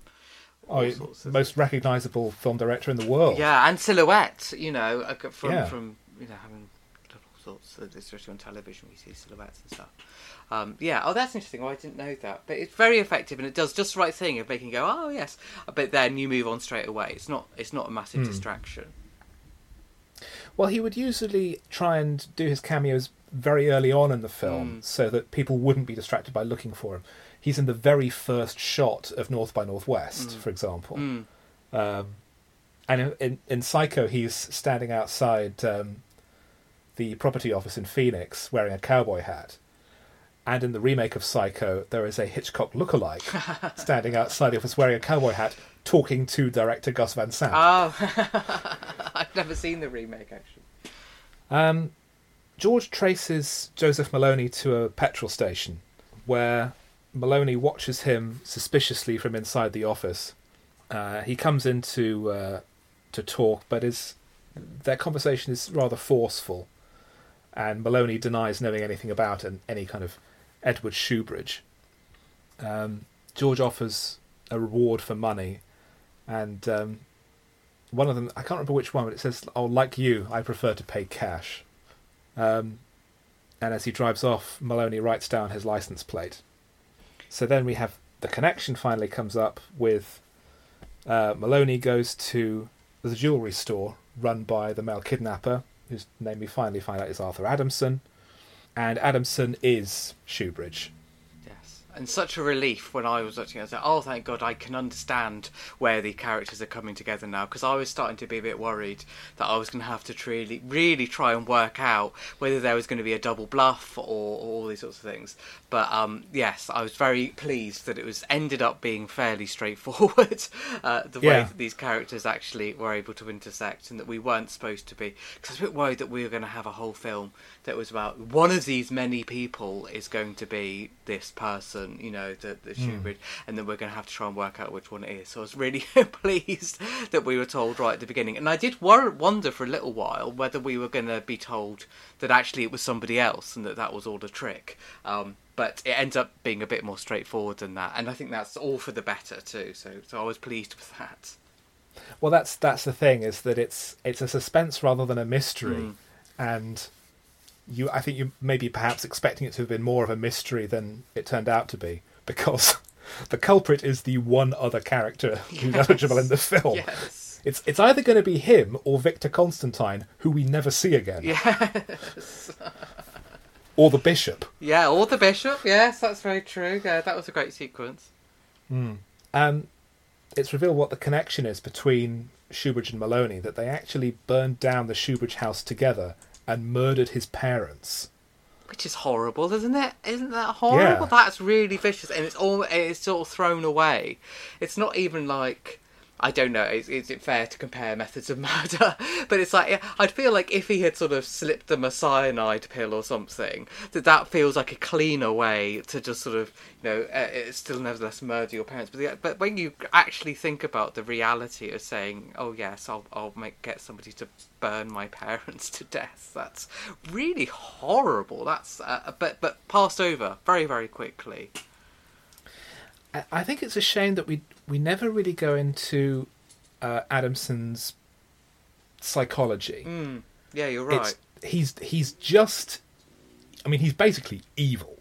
all Oh, sorts of most recognisable film director in the world. Yeah, and silhouette. You know, uh, from Yeah. from you know having sorts, especially on television, we see silhouettes and stuff. Um, yeah. Oh, that's interesting. Oh, I didn't know that, but it's very effective, and it does just the right thing of making you go, oh yes, but then you move on straight away. It's not. It's not a massive Hmm. distraction. Well, he would usually try and do his cameos very early on in the film Mm. so that people wouldn't be distracted by looking for him. He's in the very first shot of North by Northwest, Mm. for example. Mm. Um, and in, in, in Psycho, he's standing outside um, the property office in Phoenix wearing a cowboy hat. And in the remake of Psycho, there is a Hitchcock lookalike standing outside the office wearing a cowboy hat, talking to director Gus Van Sant. Oh, I've never seen the remake actually. Um, George traces Joseph Maloney to a petrol station where Maloney watches him suspiciously from inside the office. Uh, he comes in to, uh, to talk, but is their conversation is rather forceful, and Maloney denies knowing anything about an, any kind of Edward Shoebridge. Um, George offers a reward for money, and um, one of them I can't remember which one, but it says, "Oh, like you, I prefer to pay cash." Um, and as he drives off, Maloney writes down his license plate. So then we have the connection finally comes up with uh, Maloney goes to the jewelry store run by the male kidnapper, whose name we finally find out is Arthur Adamson, and Adamson is Shoebridge. And such a relief when I was watching it. I was like, oh, thank God, I can understand where the characters are coming together now. Because I was starting to be a bit worried that I was going to have to really, really try and work out whether there was going to be a double bluff or, or all these sorts of things. But um, yes, I was very pleased that it was ended up being fairly straightforward. Uh, the way that these characters actually were able to intersect, and that we weren't supposed to be. Because I was a bit worried that we were going to have a whole film that was about one of these many people is going to be this person, you know, the, the Hmm. Shoebridge, and then we're going to have to try and work out which one it is. So I was really pleased that we were told right at the beginning, and I did wonder for a little while whether we were going to be told that actually it was somebody else and that that was all a trick. Um, but it ends up being a bit more straightforward than that, and I think that's all for the better too. So, so I was pleased with that. Well, that's that's the thing is that it's it's a suspense rather than a mystery, Mm. and you I think you maybe perhaps expecting it to have been more of a mystery than it turned out to be because the culprit is the one other character who's Yes. eligible in the film. Yes. It's it's either going to be him or Victor Constantine, who we never see again, Yes. or the bishop. Yeah, or the bishop. Yes, that's very true. Yeah, that was a great sequence. Um, it's revealed what the connection is between Shoebridge and Maloney, that they actually burned down the Shoebridge house together and murdered his parents. Which is horrible, isn't it? Isn't that horrible? Yeah. That's really vicious, and it's all it's sort of thrown away. It's not even like I don't know. Is, is it fair to compare methods of murder? But it's like I'd feel like if he had sort of slipped them a cyanide pill or something, that that feels like a cleaner way to just sort of you know uh, it's still nevertheless murder your parents. But the, but when you actually think about the reality of saying, oh yes, I'll I'll make get somebody to burn my parents to death. That's really horrible. That's uh, but but passed over very very quickly. I- think it's a shame that we we never really go into uh, Adamson's psychology. Mm, yeah, you're right. It's he's he's just, I mean, he's basically evil.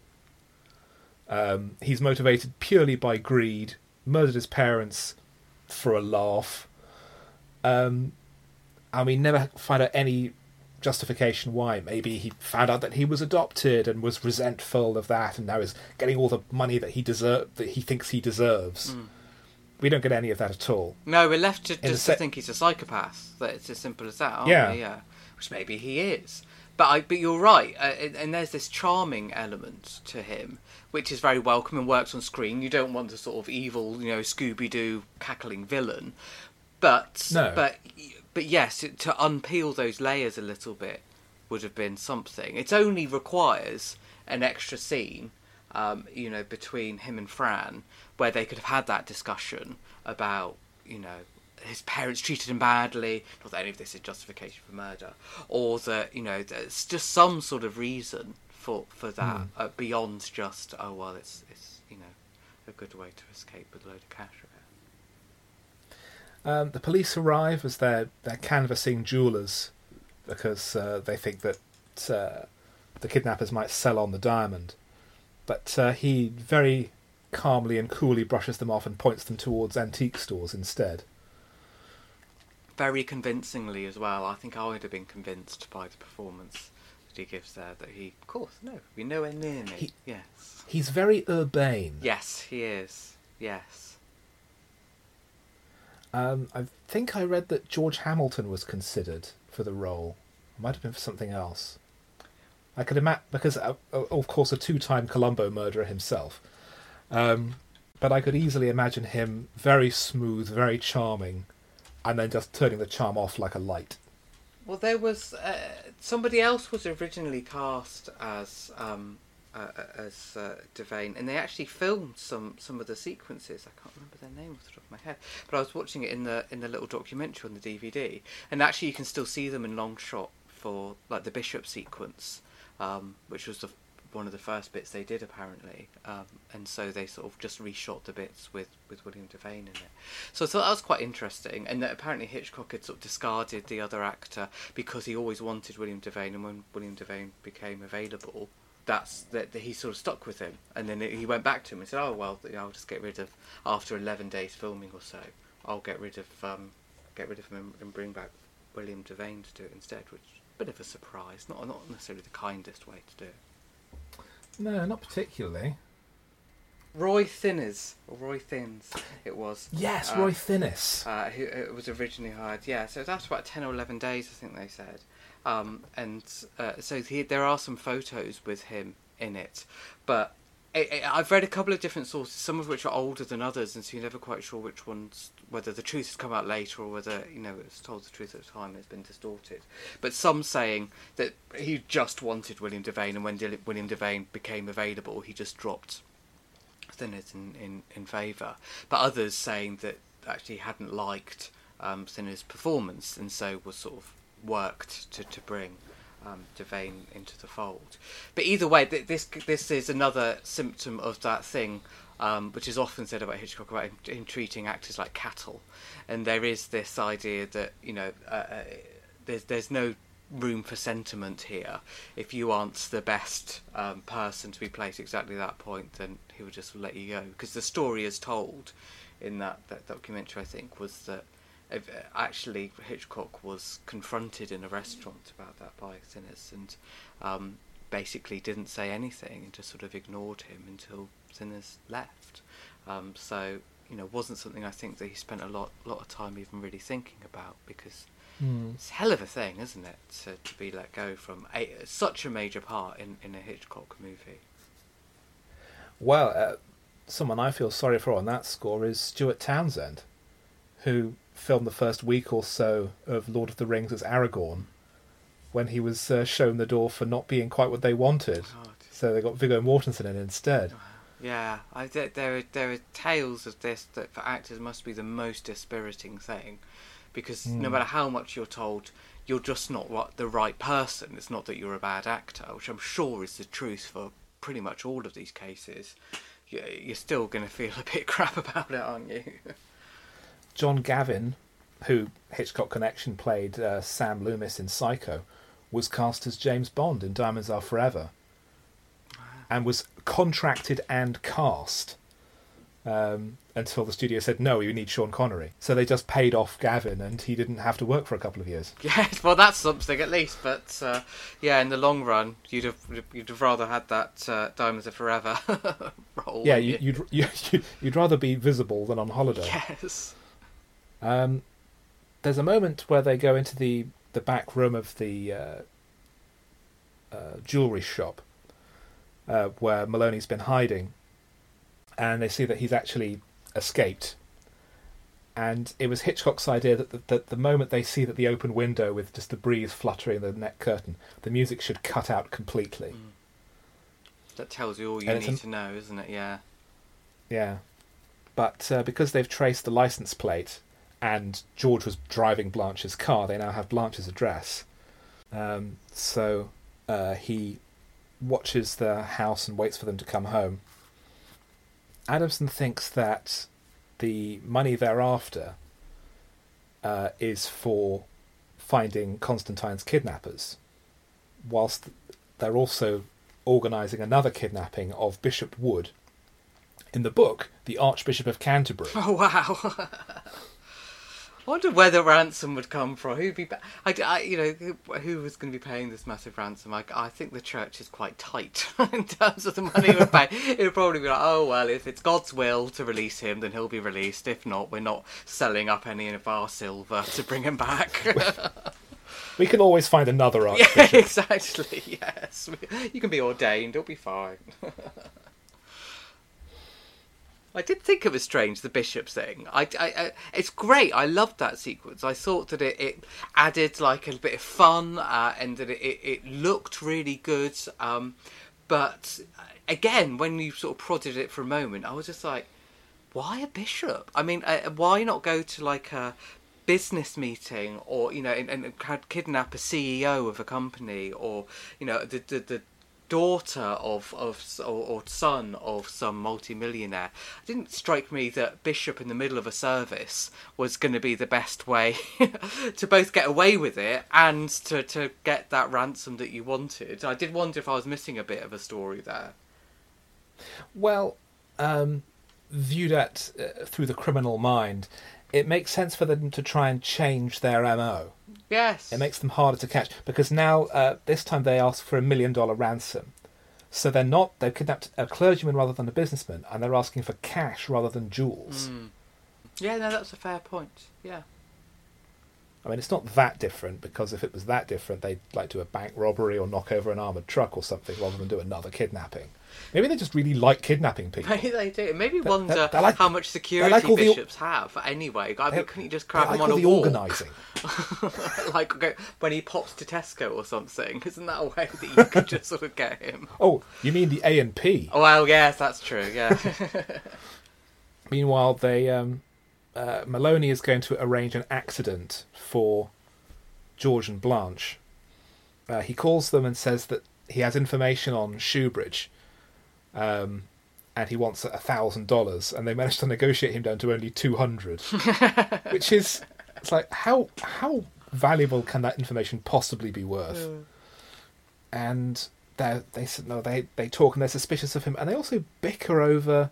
Um, he's motivated purely by greed. Murdered his parents for a laugh. Um, and we never find out any justification why. Maybe he found out that he was adopted and was resentful of that, and now is getting all the money that he deserve that he thinks he deserves. We don't get any of that at all. No, we're left to just se- to think he's a psychopath. That it's as simple as that, Yeah. we? Yeah, which maybe he is. But I, but you're right, uh, and, and there's this charming element to him, which is very welcome and works on screen. You don't want the sort of evil, you know, Scooby Doo cackling villain, but No. but but yes, to unpeel those layers a little bit would have been something. It only requires an extra scene, um, you know, between him and Fran, where they could have had that discussion about, you know, his parents treated him badly. Not that any of this is justification for murder, or that you know, there's just some sort of reason for for that uh, beyond just oh well, it's it's you know a good way to escape with a load of cash. Um, the police arrive as they're they're canvassing jewelers because uh, they think that uh, the kidnappers might sell on the diamond. But uh, he very calmly and coolly brushes them off and points them towards antique stores instead. very convincingly as well. I think I would have been convinced by the performance that he gives there that he, of course, no, we're nowhere near me. He- yes. He's very urbane. Yes, he is. Yes. Um, I think I read that George Hamilton was considered for the role. Might have been for something else. I could imagine because, uh, of course, a two-time Columbo murderer himself. Um, but I could easily imagine him very smooth, very charming, and then just turning the charm off like a light. Well, there was uh, somebody else was originally cast as um, uh, as uh, Devane, and they actually filmed some some of the sequences. I can't remember their name off the top of my head, but I was watching it in the in the little documentary on the DVD, and actually you can still see them in long shot for like the bishop sequence, um, which was the one of the first bits they did apparently, um, and so they sort of just reshot the bits with, with William Devane in it. So I thought that was quite interesting, and that apparently Hitchcock had sort of discarded the other actor because he always wanted William Devane, and when William Devane became available, that's that that he sort of stuck with him, and then he went back to him and said, "Oh well, I'll just get rid of after eleven days filming or so, I'll get rid of um, get rid of him and, bring back William Devane to do it instead," which is a bit of a surprise, not not necessarily the kindest way to do it. No, not particularly. Roy Thinners, or Roy Thins, it was. Yes, Uh, Roy Thinnes. Uh, who uh, was originally hired. Yeah, so that's about ten or eleven days, I think they said. Um, and uh, so he, there are some photos with him in it, but I, I- I've read a couple of different sources, some of which are older than others, and so you're never quite sure which ones, whether the truth has come out later or whether you know it's told the truth at the time and it's been distorted. But some saying that he just wanted William Devane, and when Dil- William Devane became available, he just dropped Thinners in, in, in favour, but others saying that actually hadn't liked um, performance and so was sort of worked to, to bring um, Devane into the fold. But either way, th- this this is another symptom of that thing um, which is often said about Hitchcock about him, treating actors like cattle, and there is this idea that you know uh, uh, there's there's no room for sentiment here. If you aren't the best um, person to be placed exactly that point, then he would just let you go because the story is told in that, that documentary. I think was that actually Hitchcock was confronted in a restaurant about that by Sinners and um, basically didn't say anything and just sort of ignored him until Sinners left. Um, so you know, wasn't something I think that he spent a lot lot of time even really thinking about because Mm. it's a hell of a thing, isn't it, to, to be let go from a, such a major part in, in a Hitchcock movie. Well, uh, someone I feel sorry for on that score is Stuart Townsend, who filmed the first week or so of Lord of the Rings as Aragorn when he was uh, shown the door for not being quite what they wanted. God. So they got Viggo Mortensen in instead. Yeah, I, there, there are there are tales of this that for actors must be the most dispiriting thing, because no Mm. matter how much you're told, you're just not what the right person. It's not that you're a bad actor, which I'm sure is the truth for pretty much all of these cases. You- You're still going to feel a bit crap about it, aren't you? John Gavin, who Hitchcock Connection played uh, Sam Loomis in Psycho, was cast as James Bond in Diamonds Are Forever, and was contracted and cast um, until the studio said no, you need Sean Connery. So they just paid off Gavin, and he didn't have to work for a couple of years. Yes, well, that's something at least. But uh, yeah, in the long run, you'd have you'd have rather had that uh, Diamonds Are Forever role. yeah, wouldn't you, you'd you, you'd rather be visible than on holiday. Yes. Um, there's a moment where they go into the, the back room of the uh, uh, jewelry shop uh, where Maloney's been hiding, and they see that he's actually escaped. And it was Hitchcock's idea that the, that the moment they see that the open window with just the breeze fluttering the net curtain, the music should cut out completely. Mm. That tells you all you And need an- to know, isn't it? Yeah. Yeah. But uh, because they've traced the license plate and George was driving Blanche's car, they now have Blanche's address. Um, so uh, he watches the house and waits for them to come home. Adamson thinks that the money thereafter uh, is for finding Constantine's kidnappers, whilst they're also organising another kidnapping of Bishop Wood, in the book, the Archbishop of Canterbury. Oh wow. I wonder where the ransom would come from. Who'd be, ba- I, I- you know, who, who was going to be paying this massive ransom? I, I think the church is quite tight in terms of the money it would pay. It would probably be like, oh well, if it's God's will to release him, then he'll be released. If not, we're not selling up any of our silver to bring him back. We can always find another yeah, Archbishop. exactly. Yes, you can be ordained. It'll be fine. I did think it was strange the bishop thing. I, I, I- it's great. I loved that sequence. I thought that it, it added like a bit of fun uh, and that it, it, it looked really good. Um, but uh, again, when you sort of prodded it for a moment, I was just like, why a bishop? I mean, uh, why not go to like a business meeting or you know and, and kidnap a CEO of a company or you know the the, the daughter of of or, or son of some multimillionaire. It didn't strike me that bishop in the middle of a service was going to be the best way to both get away with it and to to get that ransom that you wanted. I did wonder if i was missing a bit of a story there. Well, um, viewed at uh, through the criminal mind, it makes sense for them to try and change their MO. Yes It makes them harder to catch because now uh, this time they ask for a million dollar ransom. So they're not they've kidnapped a clergyman rather than a businessman, and they're asking for cash rather than jewels. Mm. yeah no that's a fair point yeah I mean, it's not that different because if it was that different, they'd like do a bank robbery or knock over an armored truck or something rather than do another kidnapping. Maybe they just really like kidnapping people. Maybe they do. Maybe They- wonder they- they like- how much security like all the- bishops have. Anyway, I mean, couldn't you just grab like him on a the walk? organising. like okay, when he pops to Tesco or something. Isn't that a way that you could just sort of get him? Oh, you mean the A and P? Oh, well, yes, that's true. Yeah. Meanwhile, they um, uh, Maloney is going to arrange an accident for George and Blanche. Uh, he calls them and says that he has information on Shoebridge, um, and he wants a thousand dollars, and they manage to negotiate him down to only two hundred, which is it's like how how valuable can that information possibly be worth? And they they no they they talk and they're suspicious of him, and they also bicker over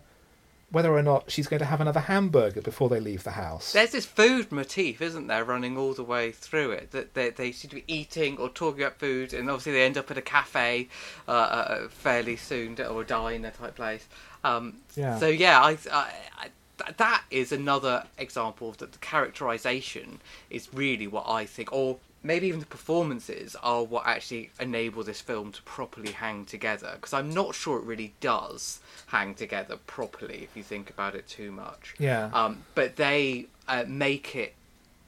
whether or not she's going to have another hamburger before they leave the house. There's this food motif, isn't there, running all the way through it? That they, they seem to be eating or talking about food, and obviously they end up at a cafe uh, uh, fairly soon, or a diner type place. Um, Yeah. So yeah, I, I, I that is another example of that the characterization is really what I think, or maybe even the performances are what actually enable this film to properly hang together. Because I'm not sure it really does hang together properly if you think about it too much. Yeah. Um, but they uh, make it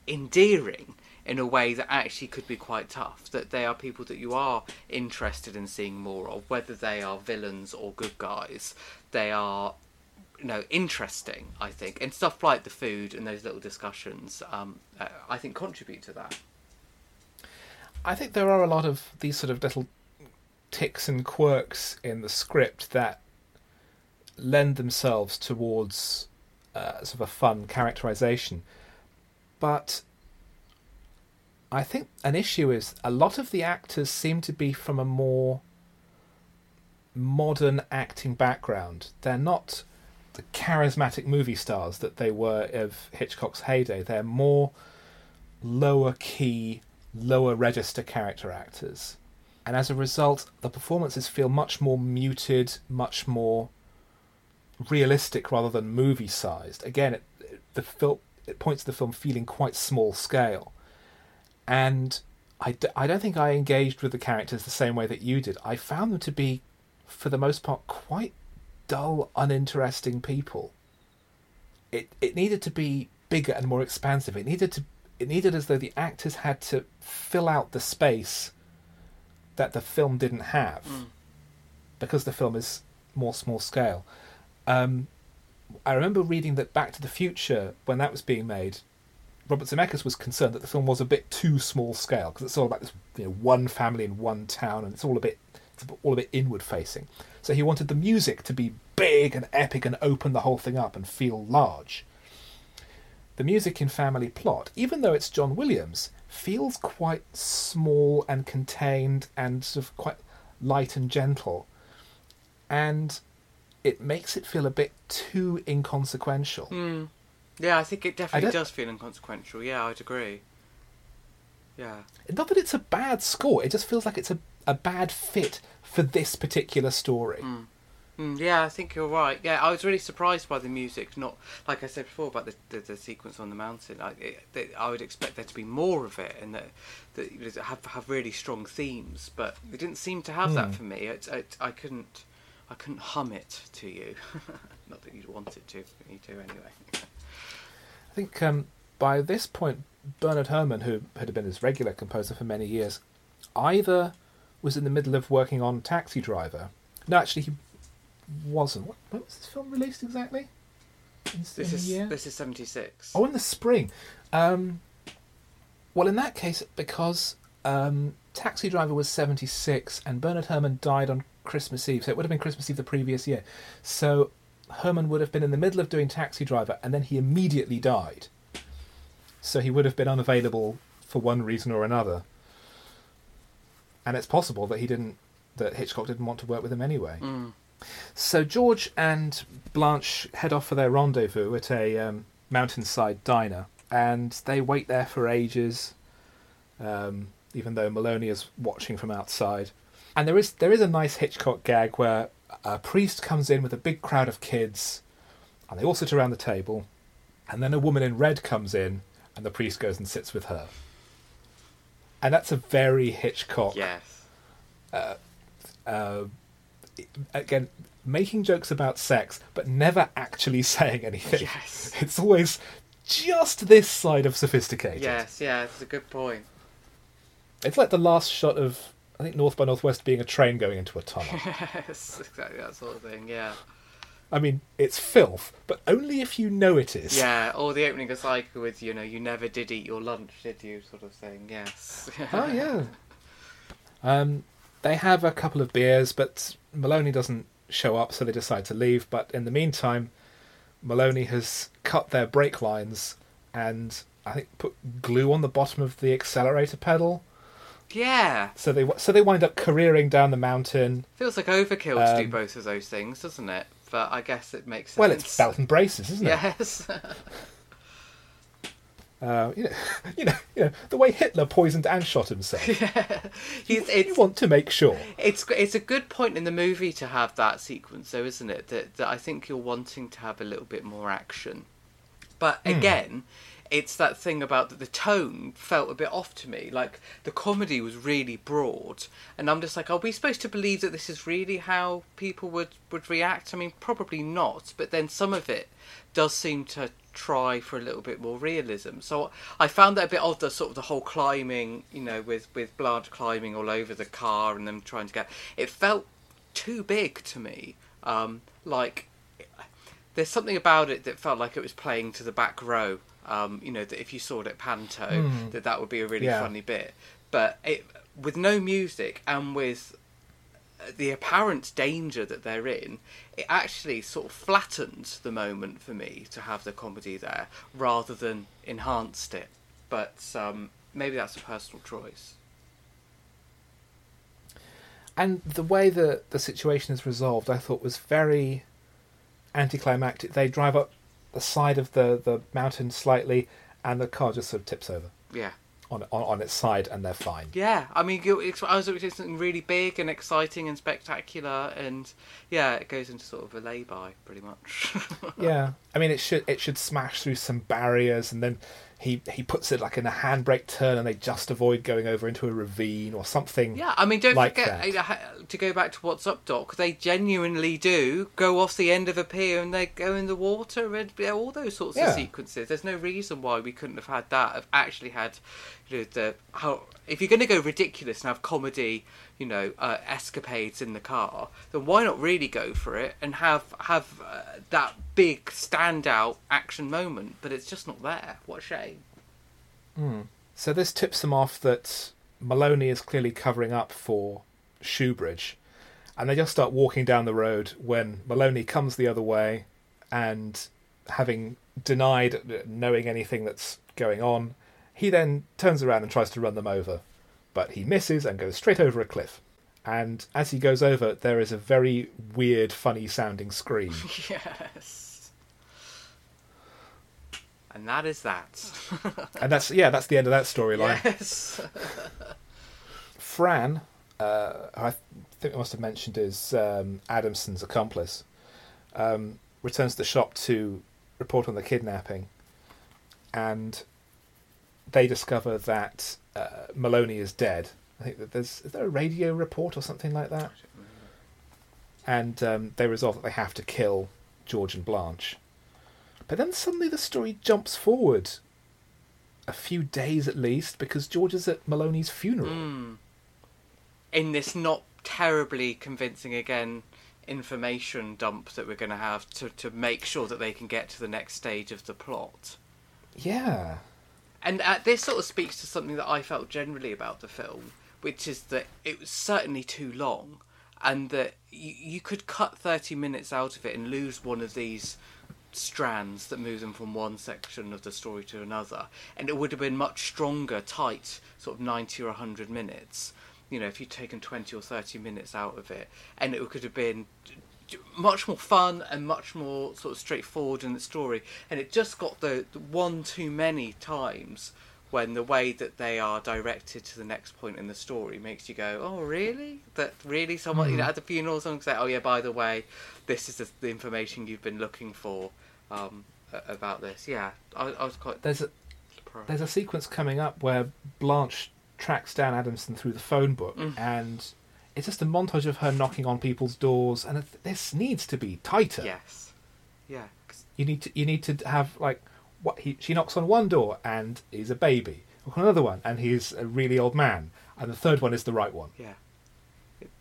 endearing in a way that actually could be quite tough. That they are people that you are interested in seeing more of, whether they are villains or good guys. They are, you know, interesting. I think, and stuff like the food and those little discussions. Um, uh, I think contribute to that. I think there are a lot of these sort of little ticks and quirks in the script that lend themselves towards uh, sort of a fun characterization. But I think an issue is a lot of the actors seem to be from a more modern acting background. They're not the charismatic movie stars that they were of Hitchcock's heyday. They're more lower key, lower register character actors. And as a result, the performances feel much more muted, much more realistic rather than movie sized. Again, it, it- the film it points to the film feeling quite small scale. And I, d- I don't think I engaged with the characters the same way that you did. I found them to be, for the most part, quite dull, uninteresting people. It it needed to be bigger and more expansive. It needed to it needed as though the actors had to fill out the space that the film didn't have because the film is more small scale. Um, I remember reading that Back to the Future, when that was being made, Robert Zemeckis was concerned that the film was a bit too small scale because it's all about this you know, one family in one town and it's all a bit it's all a bit inward facing. So he wanted the music to be big and epic and open the whole thing up and feel large. The music in Family Plot, even though it's John Williams, feels quite small and contained and sort of quite light and gentle. And it makes it feel a bit too inconsequential. Mm. Yeah, I think it definitely does feel inconsequential. Yeah, I'd agree. Yeah. Not that it's a bad score, it just feels like it's a, a bad fit for this particular story. Mm, yeah, I think you're right. Yeah, I was really surprised by the music. Not like I said before about the the, the sequence on the mountain. I it, I would expect there to be more of it and that that it have have really strong themes, but it didn't seem to have that Hmm. for me. It, it, I couldn't I couldn't hum it to you. Not that you'd want it to, but you do anyway. I think um, by this point, Bernard Herrmann, who had been his regular composer for many years, either was in the middle of working on Taxi Driver. No, actually, he wasn't. What, when was this film released exactly? In, This in is this is seventy six. Oh, in the spring. Um, well, in that case, because um, Taxi Driver was 76 and Bernard Herrmann died on Christmas Eve, so it would have been Christmas Eve the previous year. So Herrmann would have been in the middle of doing Taxi Driver and then he immediately died. So he would have been unavailable for one reason or another. And it's possible that he didn't, that Hitchcock didn't want to work with him anyway. Mm. So George and Blanche head off for their rendezvous at a um, mountainside diner, and they wait there for ages, um, even though Maloney is watching from outside. And there is there is a nice Hitchcock gag where a priest comes in with a big crowd of kids, and they all sit around the table, and then a woman in red comes in, and the priest goes and sits with her. And that's a very Hitchcock Yes. uh, again making jokes about sex but never actually saying anything Yes. it's always just this side of sophisticated Yes. Yeah. It's a good point. it's like the last shot of i think north by northwest being a train going into a tunnel yes. Exactly that sort of thing. Yeah. i mean it's filth but only if you know it is Yeah, or the opening of Psycho with, you know, you never did eat your lunch, did you? Sort of thing, yes. oh yeah um, they have a couple of beers but maloney doesn't show up, so they decide to leave. But in the meantime, Maloney has cut their brake lines and I think put glue on the bottom of the accelerator pedal. Yeah, So they so they wind up careering down the mountain. feels like overkill to do Um, both of those things, doesn't it? But I guess it makes sense. Well, it's belt and braces, isn't it? Yes. Uh, you know, you know, you know, the way Hitler poisoned and shot himself. He's, you it's want to make sure. it's it's a good point in the movie to have that sequence, though, isn't it? That that I think you're wanting to have a little bit more action, but Hmm. again. It's that thing about that the tone felt a bit off to me. Like the comedy was really broad, and I'm just like, are we supposed to believe that this is really how people would would react? I mean, probably not. But then some of it does seem to try for a little bit more realism. So I found that a bit odd. The sort of the whole climbing, you know, with with Blanche climbing all over the car and them trying to get. It felt too big to me. Um, like there's something about it that felt like it was playing to the back row. Um, you know, that if you saw it at Panto, Hmm. that that would be a really Yeah. funny bit. But it, with no music and with the apparent danger that they're in, it actually sort of flattened the moment for me to have the comedy there rather than enhanced it. But um, maybe that's a personal choice. And the way that the situation is resolved, I thought was very anticlimactic. They drive up the side of the, the mountain slightly, and the car just sort of tips over Yeah. On on, on its side, and they're fine. Yeah, I mean, it's, I was expecting something really big and exciting and spectacular, and yeah, it goes into sort of a lay-by, pretty much. yeah, I mean, it should it should smash through some barriers, and then he he puts it like in a handbrake turn, and they just avoid going over into a ravine or something. Yeah, I mean, don't like forget that. to go back to what's up, Doc. They genuinely do go off the end of a pier and they go in the water and all those sorts Yeah. of sequences. There's no reason why we couldn't have had that. Have actually had, you know, the how if you're going to go ridiculous and have comedy, you know, uh, escapades in the car, then why not really go for it and have have uh, that big standout action moment? But it's just not there. What a shame. So this tips them off that Maloney is clearly covering up for Shoebridge, and they just start walking down the road when Maloney comes the other way, and having denied knowing anything that's going on, he then turns around and tries to run them over, but he misses and goes straight over a cliff. And as he goes over, there is a very weird, funny sounding scream. Yes. And that is that. and that's yeah, that's the end of that storyline. Yes. Fran, uh, who I think I must have mentioned is um, Adamson's accomplice, um, returns to the shop to report on the kidnapping, and they discover that uh, Maloney is dead. I think that there's is there a radio report or something like that, and um, they resolve that they have to kill George and Blanche. But then suddenly the story jumps forward a few days at least because George is at Maloney's funeral. Mm. In this not terribly convincing again information dump that we're going to have to to make sure that they can get to the next stage of the plot. Yeah. And uh, this sort of speaks to something that I felt generally about the film, which is that it was certainly too long, and that you, you could cut 30 minutes out of it and lose one of these strands that move them from one section of the story to another, and it would have been much stronger, tight, sort of 90 or 100 minutes. You know, if you'd taken 20 or 30 minutes out of it, and it could have been much more fun and much more sort of straightforward in the story. And it just got the, the one too many times when the way that they are directed to the next point in the story makes you go oh really? That really someone you know at the funeral someone say oh yeah by the way this is the, the information you've been looking for um, about this. Yeah I, I was quite There's a surprised. there's a sequence coming up where Blanche tracks down Adamson through the phone book, Mm. and it's just a montage of her knocking on people's doors. And this needs to be tighter. yes yeah You need to you need to have like what he she knocks on one door and he's a baby. Knock on another one and he's a really old man, and the third one is the right one. yeah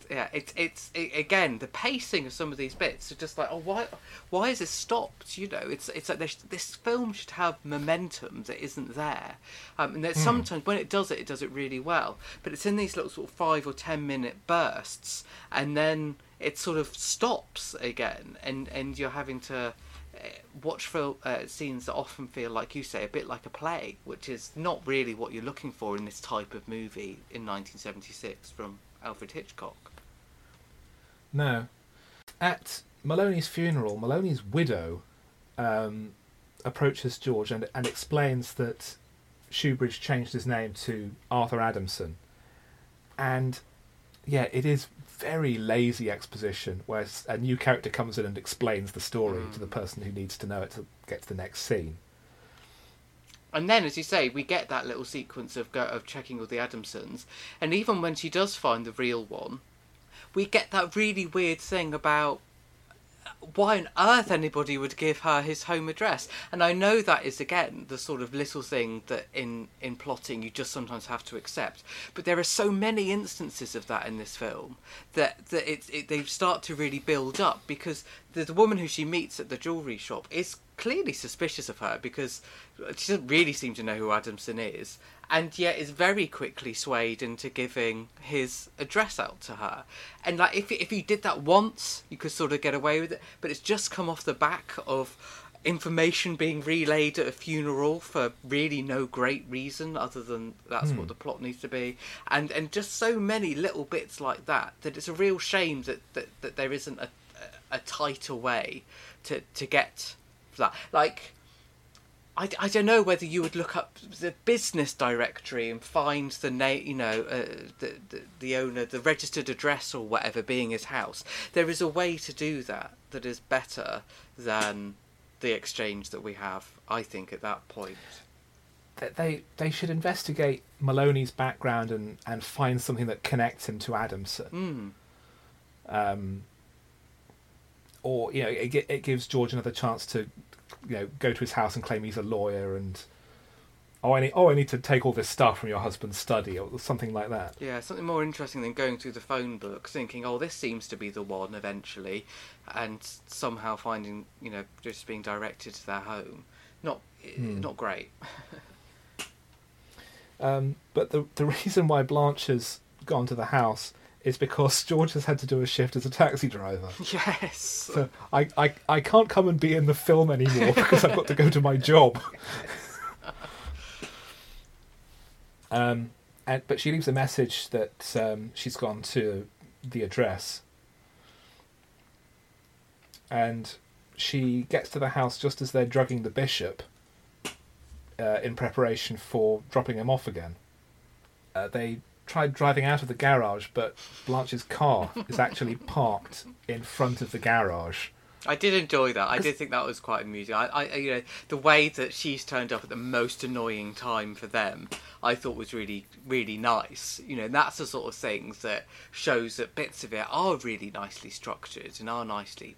yeah, it's it's it, again the pacing of some of these bits are just like, oh, why why is this stopped? You know, it's it's like this, this film should have momentum that isn't there, um, and that sometimes when it does it, it does it really well. But it's in these little sort of five or ten minute bursts, and then it sort of stops again, and and you're having to uh, watch for uh, scenes that often feel like you say a bit like a play, which is not really what you're looking for in this type of movie in 1976 from Alfred Hitchcock. No. At Maloney's funeral, Maloney's widow um, approaches George and, and explains that Shoebridge changed his name to Arthur Adamson. And yeah, it is very lazy exposition where a new character comes in and explains the story to the person who needs to know it to get to the next scene. And then, as you say, we get that little sequence of go- of checking all the Adamsons, and even when she does find the real one, we get that really weird thing about why on earth anybody would give her his home address. And I know that is again the sort of little thing that in in plotting you just sometimes have to accept. But there are so many instances of that in this film that that it, it they start to really build up because the, the woman who she meets at the jewelry shop is clearly suspicious of her because she doesn't really seem to know who Adamson is, and yet is very quickly swayed into giving his address out to her. And like if if you did that once, you could sort of get away with it, but it's just come off the back of information being relayed at a funeral for really no great reason other than that's what hmm. the plot needs to be. And and just so many little bits like that that it's a real shame that that, that there isn't a a tighter way to to get that. Like I, I don't know whether you would look up the business directory and find the name, you know, uh, the, the the owner, the registered address or whatever being his house. There is a way to do that that is better than the exchange that we have. I think at that point. That they they should investigate Maloney's background and, and find something that connects him to Adamson. Mm. um, or you know it, it gives George another chance to you know go to his house and claim he's a lawyer and oh I need oh I need to take all this stuff from your husband's study or something like that. Yeah, something more interesting than going through the phone book, thinking, "Oh, this seems to be the one." Eventually, and somehow finding, you know, just being directed to their home. Not, Hmm. not great. Um, but the the reason why Blanche has gone to the house is because George has had to do a shift as a taxi driver. yes. So I, I, I can't come and be in the film anymore because I've got to go to my job. um, and, but she leaves a message that um, she's gone to the address. And she gets to the house just as they're drugging the bishop uh, in preparation for dropping him off again. Uh, they tried driving out of the garage, but Blanche's car is actually parked in front of the garage. I did enjoy that. I did think that was quite amusing. I, I, you know, the way that she's turned up at the most annoying time for them, I thought was really, really nice. You know, that's the sort of things that shows that bits of it are really nicely structured and are nicely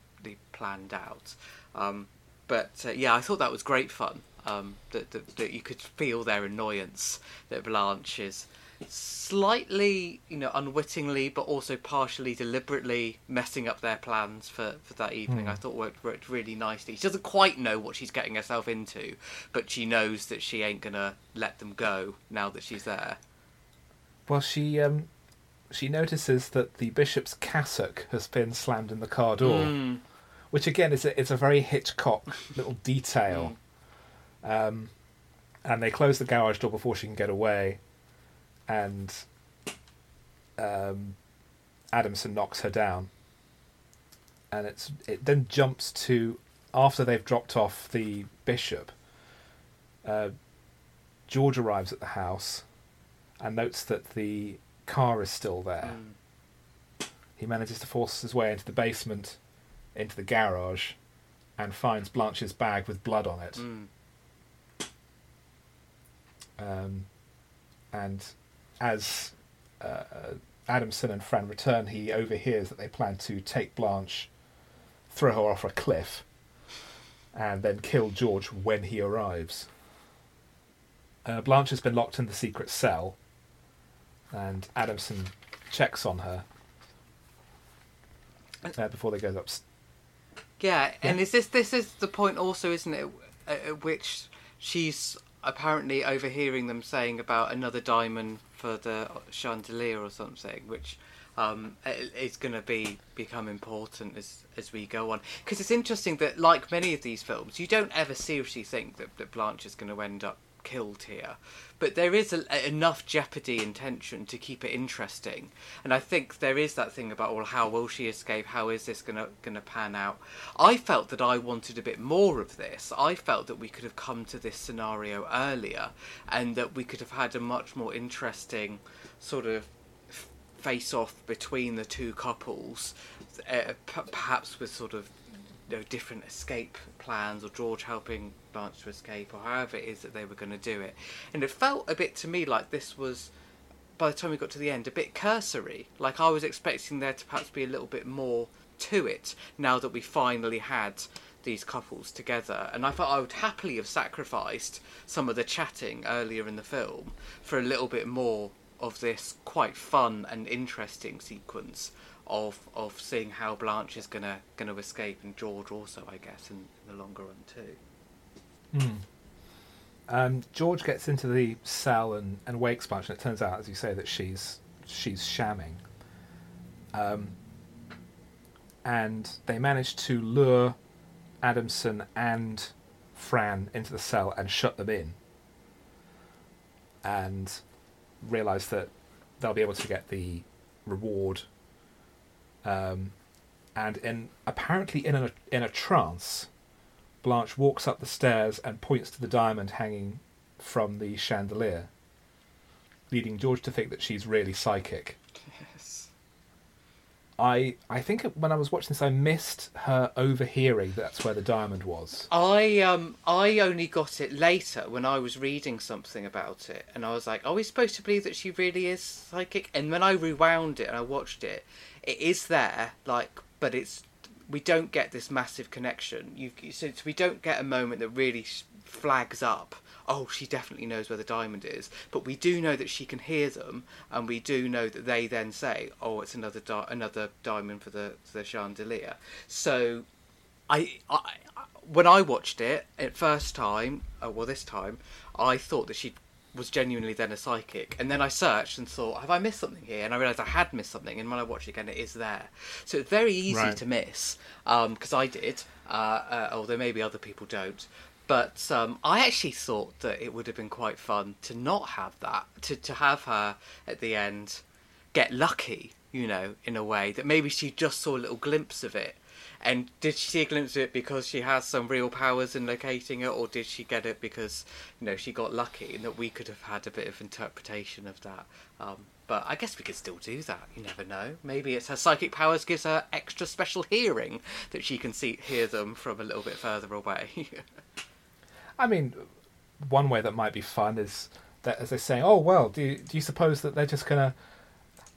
planned out. Um, but uh, yeah, I thought that was great fun. Um, that, that that you could feel their annoyance that Blanche is slightly, you know, unwittingly, but also partially deliberately messing up their plans for, for that evening. Hmm. I thought worked worked really nicely. She doesn't quite know what she's getting herself into, but she knows that she ain't gonna let them go now that she's there. Well, she um, she notices that the bishop's cassock has been slammed in the car door, Mm. which again is a, it's a very Hitchcock little detail. Um, and they close the garage door before she can get away, and um, Adamson knocks her down. And it's it then jumps to after they've dropped off the bishop. Uh, George arrives at the house and notes that the car is still there. Mm. He manages to force his way into the basement, into the garage, and finds Blanche's bag with blood on it. Mm. Um, and as uh, Adamson and Fran return, he overhears that they plan to take Blanche, throw her off a cliff, and then kill George when he arrives. Uh, Blanche has been locked in the secret cell, and Adamson checks on her uh, before they go up. Yeah, and is this this is the point also, isn't it? At, at which she's apparently overhearing them saying about another diamond for the chandelier or something, which um, is going to be become important as as we go on. Because it's interesting that, like many of these films, you don't ever seriously think that, that Blanche is going to end up killed here, but there is a, enough jeopardy and tension to keep it interesting. And I think there is that thing about well, how will she escape? How is this gonna gonna pan out? I felt that I wanted a bit more of this. I felt that we could have come to this scenario earlier, and that we could have had a much more interesting sort of face off between the two couples, uh, p- perhaps with sort of know, different escape plans, or George helping Blanche to escape, or however it is that they were going to do it. And it felt a bit to me like this was, by the time we got to the end, a bit cursory. Like I was expecting there to perhaps be a little bit more to it now that we finally had these couples together. And I thought I would happily have sacrificed some of the chatting earlier in the film for a little bit more of this quite fun and interesting sequence of of seeing how Blanche is gonna gonna escape and George also, I guess, in, in the longer run too. Mm. Um, George gets into the cell and, and wakes Blanche, and it turns out, as you say, that she's she's shamming. Um, and they manage to lure Adamson and Fran into the cell and shut them in. And realize that they'll be able to get the reward. Um, and in apparently in a in a trance, Blanche walks up the stairs and points to the diamond hanging from the chandelier, leading George to think that she's really psychic. Yes. I I think when I was watching this, I missed her overhearing that's where the diamond was. I um I only got it later when I was reading something about it, and I was like, "Are we supposed to believe that she really is psychic?" And when I rewound it and I watched it, it is there, like, but it's we don't get this massive connection. You so we don't get a moment that really flags up oh, she definitely knows where the diamond is. But we do know that she can hear them, and we do know that they then say, oh, it's another di- another diamond for the the chandelier. So, I, I when I watched it at first time, oh, well, this time, I thought that she was genuinely then a psychic. And then I searched and thought, have I missed something here? And I realised I had missed something. And when I watched it again, it is there. So it's very easy right. to miss because um, I did, uh, uh, although maybe other people don't. But um, I actually thought that it would have been quite fun to not have that, to, to have her at the end get lucky, you know, in a way that maybe she just saw a little glimpse of it. And did she see a glimpse of it because she has some real powers in locating it, or did she get it because, you know, she got lucky and that we could have had a bit of interpretation of that? Um, but I guess we could still do that. You never know. Maybe it's her psychic powers gives her extra special hearing that she can see hear them from a little bit further away. I mean, one way that might be fun is that as they're saying, "Oh well, do you, do you suppose that they're just gonna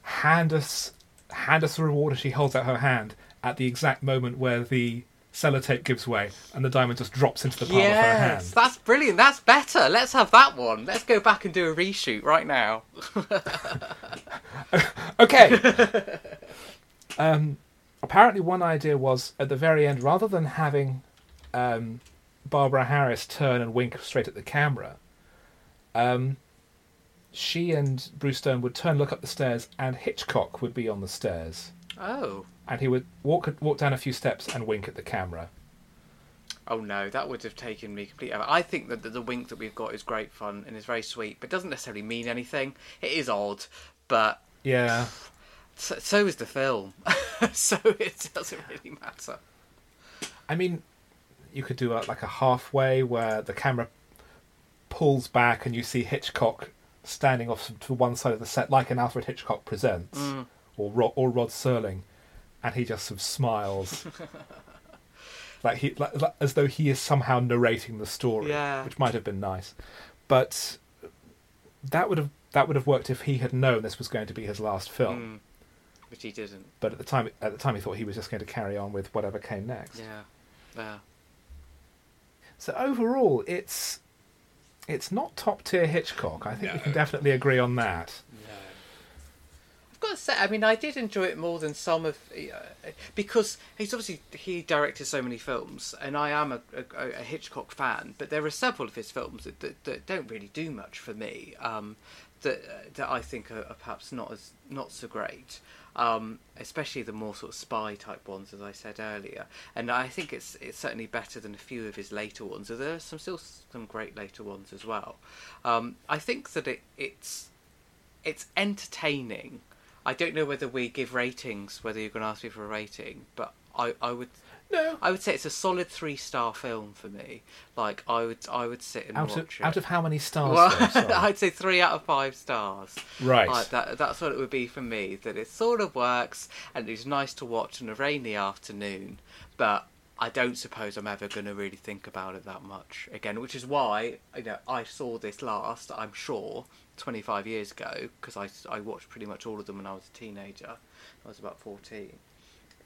hand us hand us the reward?" as she holds out her hand at the exact moment where the sellotape gives way and the diamond just drops into the palm yes, of her hand. That's brilliant. That's better. Let's have that one. Let's go back and do a reshoot right now. okay. um, apparently, one idea was at the very end, rather than having um, Barbara Harris turn and wink straight at the camera, um, she and Bruce Dern would turn, look up the stairs, and Hitchcock would be on the stairs. Oh. And he would walk walk down a few steps and wink at the camera. Oh no, that would have taken me completely out. I think that the, the wink that we've got is great fun and is very sweet, but doesn't necessarily mean anything. It is odd, but yeah. So, so is the film, so it doesn't really matter. I mean, you could do a, like a halfway where the camera pulls back and you see Hitchcock standing off to one side of the set, like an Alfred Hitchcock Presents mm. or Rod, or Rod Serling, and he just sort of smiles, like he like, like, as though he is somehow narrating the story, yeah. which might have been nice, but that would have that would have worked if he had known this was going to be his last film. Mm. But he didn't. But at the time, at the time, he thought he was just going to carry on with whatever came next. Yeah, yeah. So overall, it's it's not top tier Hitchcock. I think no. we can definitely agree on that. No. I've got to say, I mean, I did enjoy it more than some of uh, because he's obviously he directed so many films, and I am a, a, a Hitchcock fan. But there are several of his films that, that, that don't really do much for me. Um, that that I think are, are, perhaps not as not so great. Um, especially the more sort of spy type ones, as I said earlier. And I think it's it's certainly better than a few of his later ones. There are some still some great later ones as well. Um, I think that it it's it's entertaining. I don't know whether we give ratings, whether you're going to ask me for a rating, but I, I would no. I would say it's a solid three star film for me. Like I would I would sit and out watch of, it. Out of how many stars? Well, though, I'd say three out of five stars. Right. Like that that's what it would be for me. That it sort of works and it's nice to watch on a rainy afternoon, but I don't suppose I'm ever going to really think about it that much again, which is why you know I saw this last. I'm sure 25 years ago because I, I watched pretty much all of them when I was a teenager. I was about 14,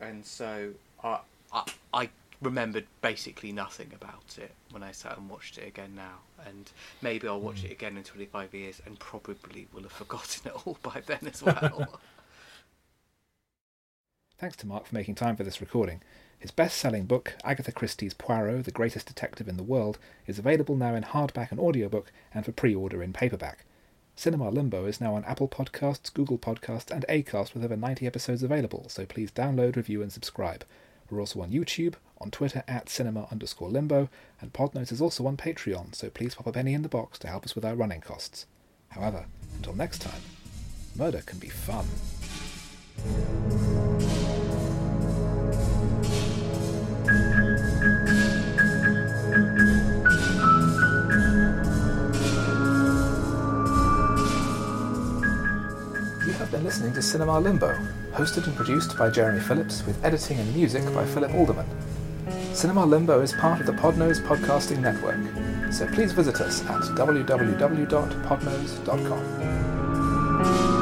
and so I I, I remembered basically nothing about it when I sat and watched it again now. And maybe I'll watch Mm. it again in 25 years and probably will have forgotten it all by then as well. Thanks to Mark for making time for this recording. His best selling book, Agatha Christie's Poirot, the Greatest Detective in the World, is available now in hardback and audiobook and for pre order in paperback. Cinema Limbo is now on Apple Podcasts, Google Podcasts, and Acast with over 90 episodes available, so please download, review, and subscribe. We're also on YouTube, on Twitter at cinema underscore limbo, and Podnose is also on Patreon, so please pop a penny in the box to help us with our running costs. However, until next time, murder can be fun. Been listening to Cinema Limbo, hosted and produced by Jeremy Phillips, with editing and music by Philip Alderman. Cinema Limbo is part of the Podnose Podcasting Network, so please visit us at www.podnose.com.